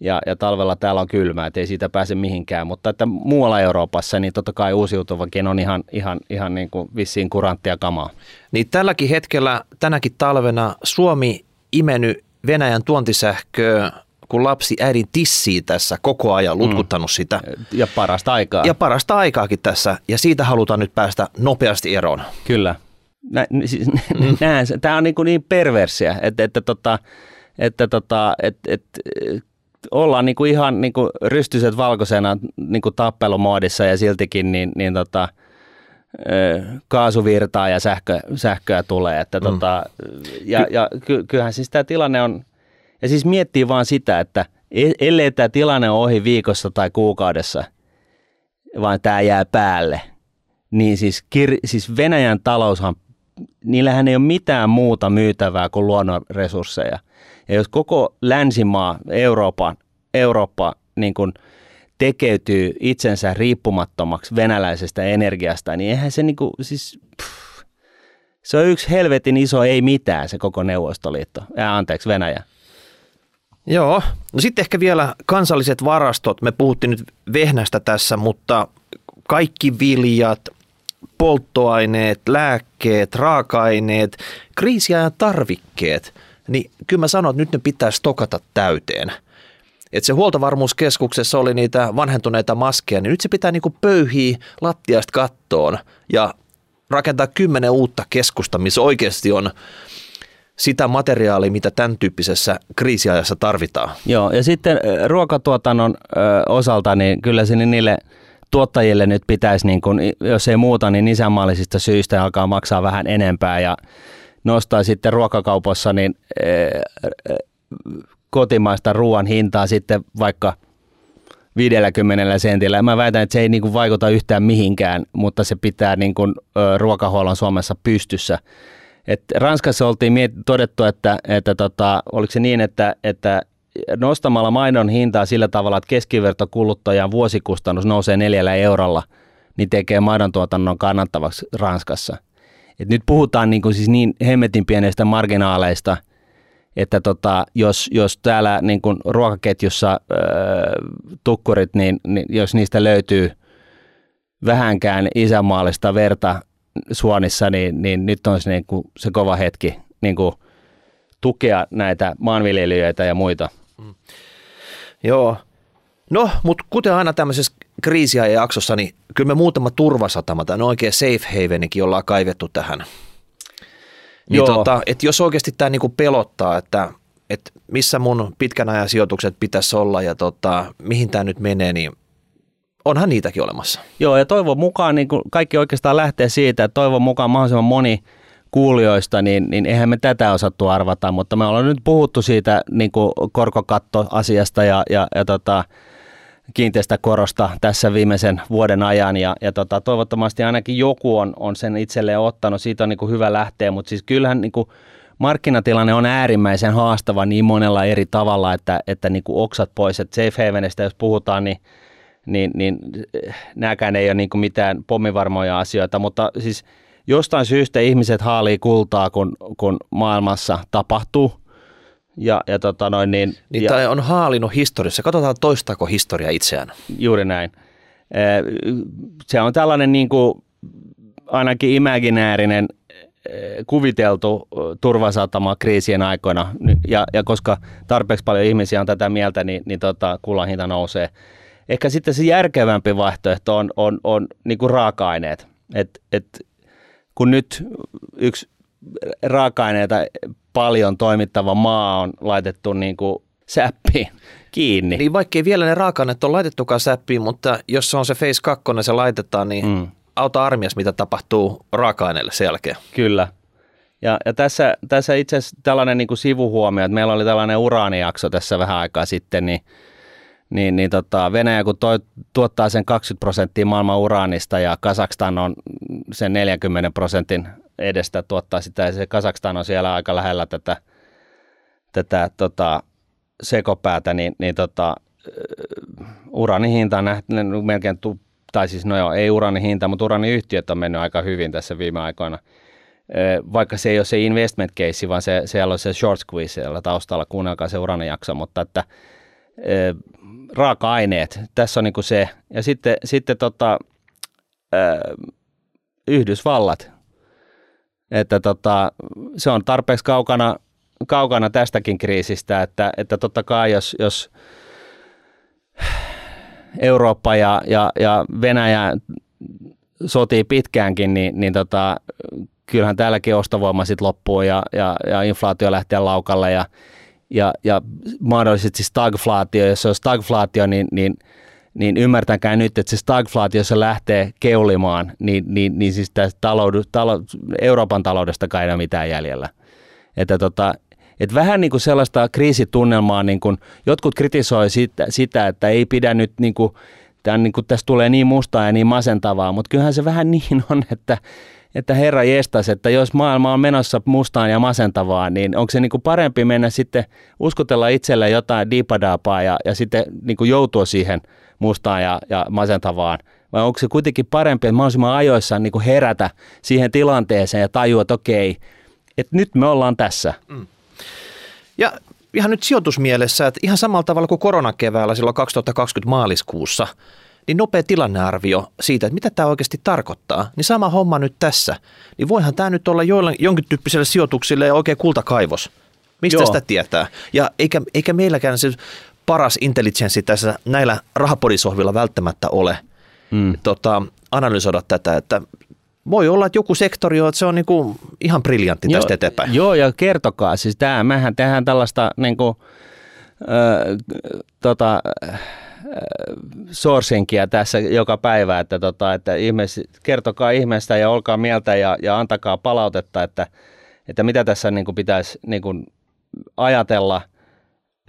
ja, ja talvella täällä on kylmää, että ei siitä pääse mihinkään, mutta että muualla Euroopassa niin totta kai uusiutuvakin on ihan, ihan, ihan niin kuin vissiin kuranttia kamaa. Niin tälläkin hetkellä, tänäkin talvena Suomi imeny Venäjän tuontisähköä kun lapsi äidin tissii tässä koko ajan, mm. lutkuttanut mm. sitä. Ja parasta aikaa. Ja parasta aikaakin tässä, ja siitä halutaan nyt päästä nopeasti eroon. Kyllä. Nä, siis, mm. Tämä on niin, kuin niin perversiä, että, että, tota, että, tota, että, että ollaan niinku ihan niinku rystyset valkoisena niinku tappelumoodissa ja siltikin niin, niin tota, kaasuvirtaa ja sähkö, sähköä tulee. Että mm. tota, ja, ja ky, kyllähän siis tämä tilanne on, ja siis miettii vaan sitä, että e, ellei tämä tilanne ole ohi viikossa tai kuukaudessa, vaan tämä jää päälle, niin siis, kir, siis Venäjän taloushan, niillähän ei ole mitään muuta myytävää kuin luonnonresursseja. Ja jos koko länsimaa, Eurooppa, Eurooppa niin kuin tekeytyy itsensä riippumattomaksi venäläisestä energiasta, niin eihän se niin kuin, siis, pff, se on yksi helvetin iso ei mitään se koko Neuvostoliitto, ja anteeksi Venäjä. Joo, no sitten ehkä vielä kansalliset varastot. Me puhuttiin nyt vehnästä tässä, mutta kaikki viljat, polttoaineet, lääkkeet, raaka-aineet, kriisiajan tarvikkeet, niin kyllä mä sanon, että nyt ne pitää stokata täyteen. Et se huoltovarmuuskeskuksessa oli niitä vanhentuneita maskeja, niin nyt se pitää niinku pöyhiä lattiasta kattoon ja rakentaa kymmenen uutta keskusta, missä oikeasti on sitä materiaalia, mitä tämän tyyppisessä kriisiajassa tarvitaan. Joo, ja sitten ruokatuotannon osalta, niin kyllä sinne niille tuottajille nyt pitäisi, niin kun, jos ei muuta, niin isänmaallisista syistä alkaa maksaa vähän enempää ja nostaa sitten ruokakaupassa niin kotimaista ruoan hintaa sitten vaikka 50 sentillä. Mä väitän, että se ei niin kuin vaikuta yhtään mihinkään, mutta se pitää niin kuin, ruokahuollon Suomessa pystyssä. Et Ranskassa oltiin miet- todettu, että, että tota, oliko se niin, että, että nostamalla maidon hintaa sillä tavalla, että keskivertokuluttajan vuosikustannus nousee neljällä eurolla, niin tekee maidon tuotannon kannattavaksi Ranskassa. Et nyt puhutaan niin kuin siis niin hemmetin pienestä marginaaleista, että tota, jos, jos täällä niin kuin ruokaketjussa äh, tukkurit, niin, niin jos niistä löytyy vähänkään isänmaallista verta suonissa, niin, niin nyt on se, niin kuin se kova hetki niin kuin tukea näitä maanviljelijöitä ja muita. Mm. Joo. No, mutta kuten aina tämmöisessä kriisiä ja jaksossa, niin kyllä me muutama turvasatama, tai oikein safe havenikin ollaan kaivettu tähän. Niin Joo. Tota, että jos oikeasti tämä niinku pelottaa, että, että missä mun pitkän ajan sijoitukset pitäisi olla ja tota, mihin tämä nyt menee, niin onhan niitäkin olemassa. Joo, ja toivon mukaan niin kaikki oikeastaan lähtee siitä, että toivon mukaan mahdollisimman moni kuulijoista, niin, niin eihän me tätä osattu arvata, mutta me ollaan nyt puhuttu siitä niin kuin korkokattoasiasta ja, ja, ja tota, kiinteistökorosta tässä viimeisen vuoden ajan. Ja, ja tota, toivottavasti ainakin joku on, on sen itselleen ottanut, siitä on niin kuin hyvä lähteä, mutta siis kyllähän niin kuin markkinatilanne on äärimmäisen haastava niin monella eri tavalla, että, että niin kuin oksat pois, että safe havenista jos puhutaan, niin niin, niin nämäkään ei ole niin kuin mitään pommivarmoja asioita, mutta siis jostain syystä ihmiset haalii kultaa, kun, kun maailmassa tapahtuu. Ja, ja tota noin, niin, niin ja, tai on haalinut historiassa. Katsotaan toistaako historia itseään. Juuri näin. Se on tällainen niin kuin, ainakin imaginäärinen kuviteltu turvasatama kriisien aikoina. Ja, ja koska tarpeeksi paljon ihmisiä on tätä mieltä, niin, niin tota, kullan hinta nousee. Ehkä sitten se järkevämpi vaihtoehto on, on, on niin kuin raaka-aineet. Et, et, kun nyt yksi raaka-aineita paljon toimittava maa on laitettu niin kuin säppiin kiinni. Niin vaikkei vielä ne raaka-aineet on laitettukaan säppiin, mutta jos se on se Face 2, se laitetaan, niin mm. auta armias, mitä tapahtuu raaka-aineelle sen jälkeen. Kyllä. Ja, ja tässä, tässä itse asiassa tällainen niin kuin sivuhuomio, että meillä oli tällainen uraanijakso tässä vähän aikaa sitten, niin niin, niin tota, Venäjä kun toi, tuottaa sen 20 prosenttia maailman uraanista ja Kazakstan on sen 40 prosentin edestä tuottaa sitä ja se Kazakstan on siellä aika lähellä tätä, tätä tota, sekopäätä, niin, niin tota, uranin hinta on nähty melkein, tu, tai siis no joo, ei uranin hinta, mutta uraniyhtiöt on mennyt aika hyvin tässä viime aikoina. Vaikka se ei ole se investment case, vaan se, siellä on se short squeeze siellä taustalla, kuunnelkaa se uranijakso, mutta että raaka-aineet, tässä on niin se. Ja sitten, sitten tota, Yhdysvallat, että tota, se on tarpeeksi kaukana, kaukana tästäkin kriisistä, että, että totta kai jos, jos Eurooppa ja, ja, ja Venäjä sotii pitkäänkin, niin, niin tota, kyllähän täälläkin ostovoima sitten loppuu ja, ja, ja inflaatio lähtee laukalle ja ja, ja mahdollisesti stagflaatio, jos se on stagflaatio, niin, niin, niin ymmärtäkää nyt, että se stagflaatio, se lähtee keulimaan, niin, niin, niin siis tästä taloudu, talou, Euroopan taloudesta ei ole mitään jäljellä. Että tota, et vähän niin kuin sellaista kriisitunnelmaa, niin kuin jotkut kritisoi sitä, sitä, että ei pidä nyt niin kuin, tämän, niin kuin, tästä tulee niin mustaa ja niin masentavaa, mutta kyllähän se vähän niin on, että että herra jestas, että jos maailma on menossa mustaan ja masentavaan, niin onko se niin kuin parempi mennä sitten uskotella itselle jotain diipadaapaa ja, ja sitten niin kuin joutua siihen mustaan ja, ja masentavaan? Vai onko se kuitenkin parempi, että mahdollisimman ajoissa niin kuin herätä siihen tilanteeseen ja tajua, että okei, että nyt me ollaan tässä. Mm. Ja ihan nyt sijoitusmielessä, että ihan samalla tavalla kuin koronakeväällä silloin 2020 maaliskuussa – niin nopea tilannearvio siitä, että mitä tämä oikeasti tarkoittaa, niin sama homma nyt tässä. Niin voihan tämä nyt olla joille, jonkin tyyppiselle sijoituksille oikein kultakaivos. Mistä Joo. sitä tietää? Ja eikä, eikä meilläkään se paras intelligenssi tässä näillä rahapodisohvilla välttämättä ole Mm. tota, analysoida tätä, että voi olla, että joku sektori on, että se on niinku ihan briljantti tästä eteenpäin. Joo, ja kertokaa. Siis tämä, mehän tehdään tällaista niin kuin, ö, tota, ö, sourcingia tässä joka päivä, että, tota, että ihmeessä, kertokaa ihmeestä ja olkaa mieltä ja, ja antakaa palautetta, että, että mitä tässä niin kuin pitäisi niin kuin ajatella.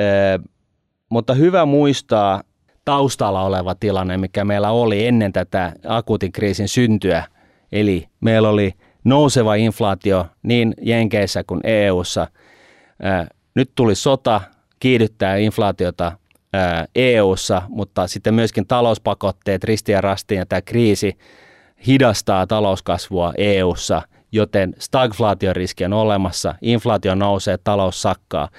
Ö, mutta hyvä muistaa taustalla oleva tilanne, mikä meillä oli ennen tätä akuutin kriisin syntyä. Eli meillä oli nouseva inflaatio niin Jenkeissä kuin EU:ssa. Nyt tuli sota, kiihdyttää inflaatiota EU:ssa, mutta sitten myöskin talouspakotteet ristiin ja rastiin ja tämä kriisi hidastaa talouskasvua EU:ssa, joten stagflaatioriski on olemassa, inflaatio nousee, talous sakkaa.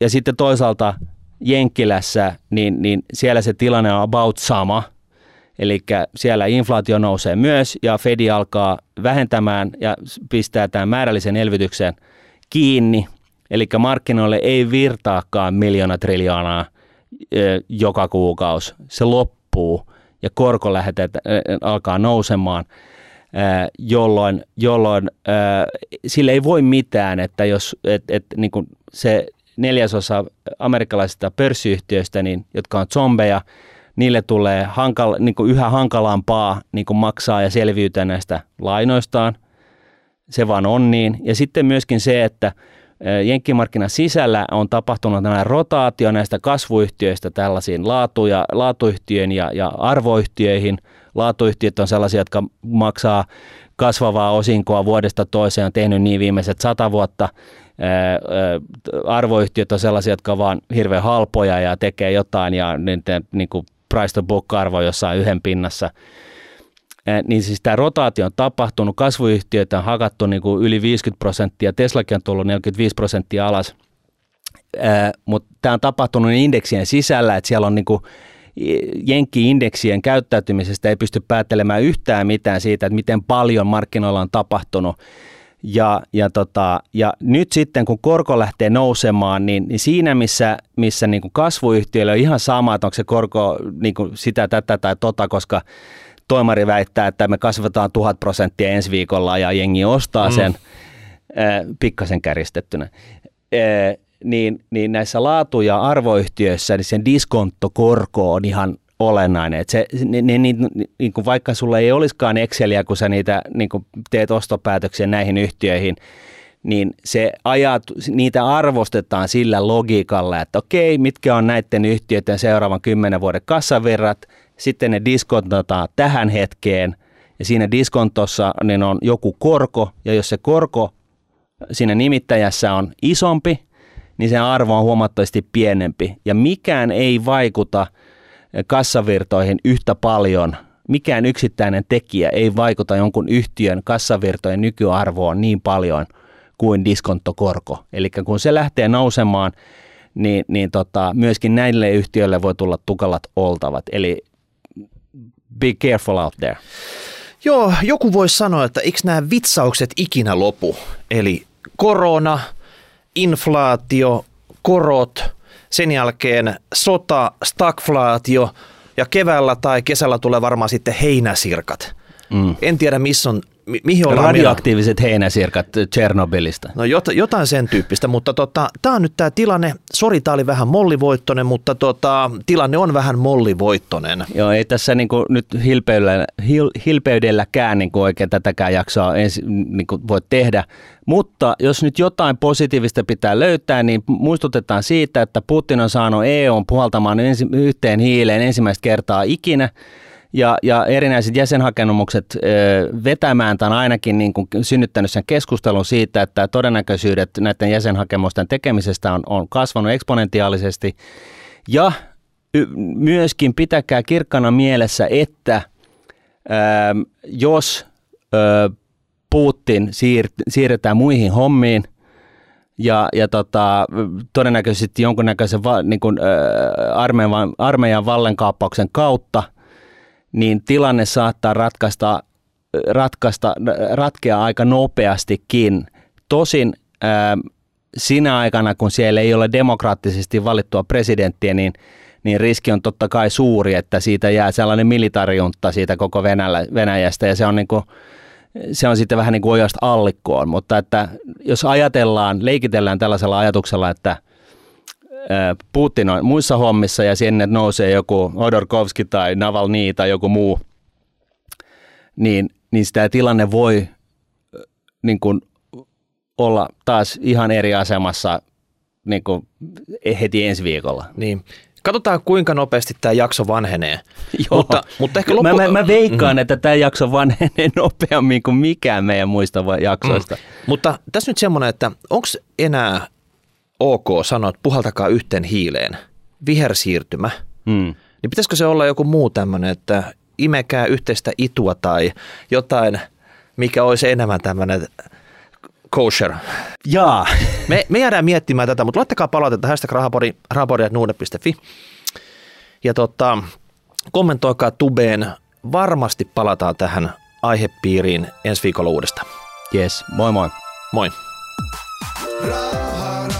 Ja sitten toisaalta Jenkkilässä, niin, niin siellä se tilanne on about sama, Eli siellä inflaatio nousee myös ja Fedi alkaa vähentämään ja pistää tämän määrällisen elvytyksen kiinni. Eli markkinoille ei virtaakaan miljoona triljoonaa joka kuukausi. Se loppuu ja korkolähetet ö, alkaa nousemaan, jolloin, jolloin sille ei voi mitään, että jos et, et, niin kuin se neljäsosa amerikkalaisista pörssiyhtiöistä, niin, jotka on zombeja, niille tulee hankala, niin kuin yhä hankalampaa niin kuin maksaa ja selviytyä näistä lainoistaan. Se vaan on niin. Ja sitten myöskin se, että jenkkimarkkinan sisällä on tapahtunut tällainen rotaatio näistä kasvuyhtiöistä tällaisiin laatu- ja, laatuyhtiöihin ja, ja arvoyhtiöihin. Laatuyhtiöt on sellaisia, jotka maksaa kasvavaa osinkoa vuodesta toiseen, on tehnyt niin viimeiset sata vuotta. Arvoyhtiöt on sellaisia, jotka vaan hirveän halpoja ja tekee jotain ja niiden niin kuin price to book arvo jossain yhden pinnassa. Niin siis tämä rotaatio on tapahtunut, kasvuyhtiöitä on hakattu niin kuin yli 50 prosenttia, Teslakin on tullut 45 prosenttia alas, mutta tämä on tapahtunut indeksien sisällä, että siellä on niin kuin Jenkki-indeksien käyttäytymisestä ei pysty päättelemään yhtään mitään siitä, että miten paljon markkinoilla on tapahtunut. Ja, ja, tota, ja nyt sitten kun korko lähtee nousemaan, niin, niin siinä missä, missä niin kuin kasvuyhtiöillä on ihan sama, että onko se korko niin kuin sitä, tätä tai tota, koska toimari väittää, että me kasvataan tuhat prosenttia ensi viikolla ja jengi ostaa sen mm. äh, pikkasen käristettynä. Äh, niin, niin näissä laatu- ja arvoyhtiöissä niin sen diskonttokorko on ihan olennainen. Et se, ne, ne, ne, niin kuin vaikka sulla ei olisikaan Exceliä, kun sä niitä, niin kuin teet ostopäätöksiä näihin yhtiöihin, niin se ajat, niitä arvostetaan sillä logiikalla, että okei, mitkä on näiden yhtiöiden seuraavan kymmenen vuoden kassavirrat, sitten ne diskontataan tähän hetkeen, ja siinä diskontossa niin on joku korko, ja jos se korko siinä nimittäjässä on isompi, niin se arvo on huomattavasti pienempi. Ja mikään ei vaikuta kassavirtoihin yhtä paljon. Mikään yksittäinen tekijä ei vaikuta jonkun yhtiön kassavirtojen nykyarvoon niin paljon kuin diskonttokorko. Eli kun se lähtee nousemaan, niin, niin tota, myöskin näille yhtiöille voi tulla tukalat oltavat. Eli be careful out there. Joo, joku voisi sanoa, että eikö nämä vitsaukset ikinä lopu? Eli korona, inflaatio, korot, sen jälkeen sota, stagflaatio ja keväällä tai kesällä tulee varmaan sitten heinäsirkat. Mm. En tiedä, missä on, mi- mihin ollaan Radioaktiiviset mennä. heinäsirkat Tchernobylistä. No jot, jotain sen tyyppistä, mutta tota, tämä on nyt tämä tilanne. Sori, tämä oli vähän mollivoittonen, mutta tota, tilanne on vähän mollivoittonen. Joo, ei tässä niinku nyt hilpeydellä, hil, hilpeydelläkään niinku oikein tätäkään jaksoa ensi, niinku voi tehdä. Mutta jos nyt jotain positiivista pitää löytää, niin muistutetaan siitä, että Putin on saanut EUn puhaltamaan ensi, yhteen hiileen ensimmäistä kertaa ikinä ja, ja erinäiset jäsenhakemukset vetämään tai ainakin niin kuin synnyttänyt sen keskustelun siitä, että todennäköisyydet näiden jäsenhakemusten tekemisestä on, on kasvanut eksponentiaalisesti. Ja myöskin pitäkää kirkkana mielessä, että ö, jos ö, Putin siir, siirretään muihin hommiin, ja, ja tota, todennäköisesti jonkunnäköisen va, niin kuin, ä, armeijan, armeijan vallankaappauksen kautta, niin tilanne saattaa ratkaista, ratkaista, ratkea aika nopeastikin. Tosin ä, sinä aikana, kun siellä ei ole demokraattisesti valittua presidenttiä, niin, niin riski on totta kai suuri, että siitä jää sellainen militariunta siitä koko Venäjä, Venäjästä ja se on niin kuin, se on sitten vähän niin kuin ojasta allikkoon, mutta että jos ajatellaan, leikitellään tällaisella ajatuksella, että Putin on muissa hommissa ja sinne nousee joku Odorkovski tai Navalny tai joku muu, niin, niin sitä tilanne voi niin kuin olla taas ihan eri asemassa niin kuin heti ensi viikolla. Niin. Katsotaan, kuinka nopeasti tämä jakso vanhenee. Joo. Mutta, mutta ehkä loppu... mä, mä, mä veikkaan, mm. että tämä jakso vanhenee nopeammin kuin mikään meidän muista jaksoista. Mm. Mutta tässä nyt semmoinen, että onko enää ok sanoa, että puhaltakaa yhteen hiileen, vihersiirtymä, mm. niin pitäisikö se olla joku muu tämmöinen, että imekää yhteistä itua tai jotain, mikä olisi enemmän tämmöinen kosher. Jaa. Me, me jäädään miettimään tätä, mutta laittakaa palautetta hashtag rahapori, rahapori.nuude.fi. Ja tota, kommentoikaa tubeen. Varmasti palataan tähän aihepiiriin ensi viikolla uudestaan. Yes, moi moi. Moi. Raha.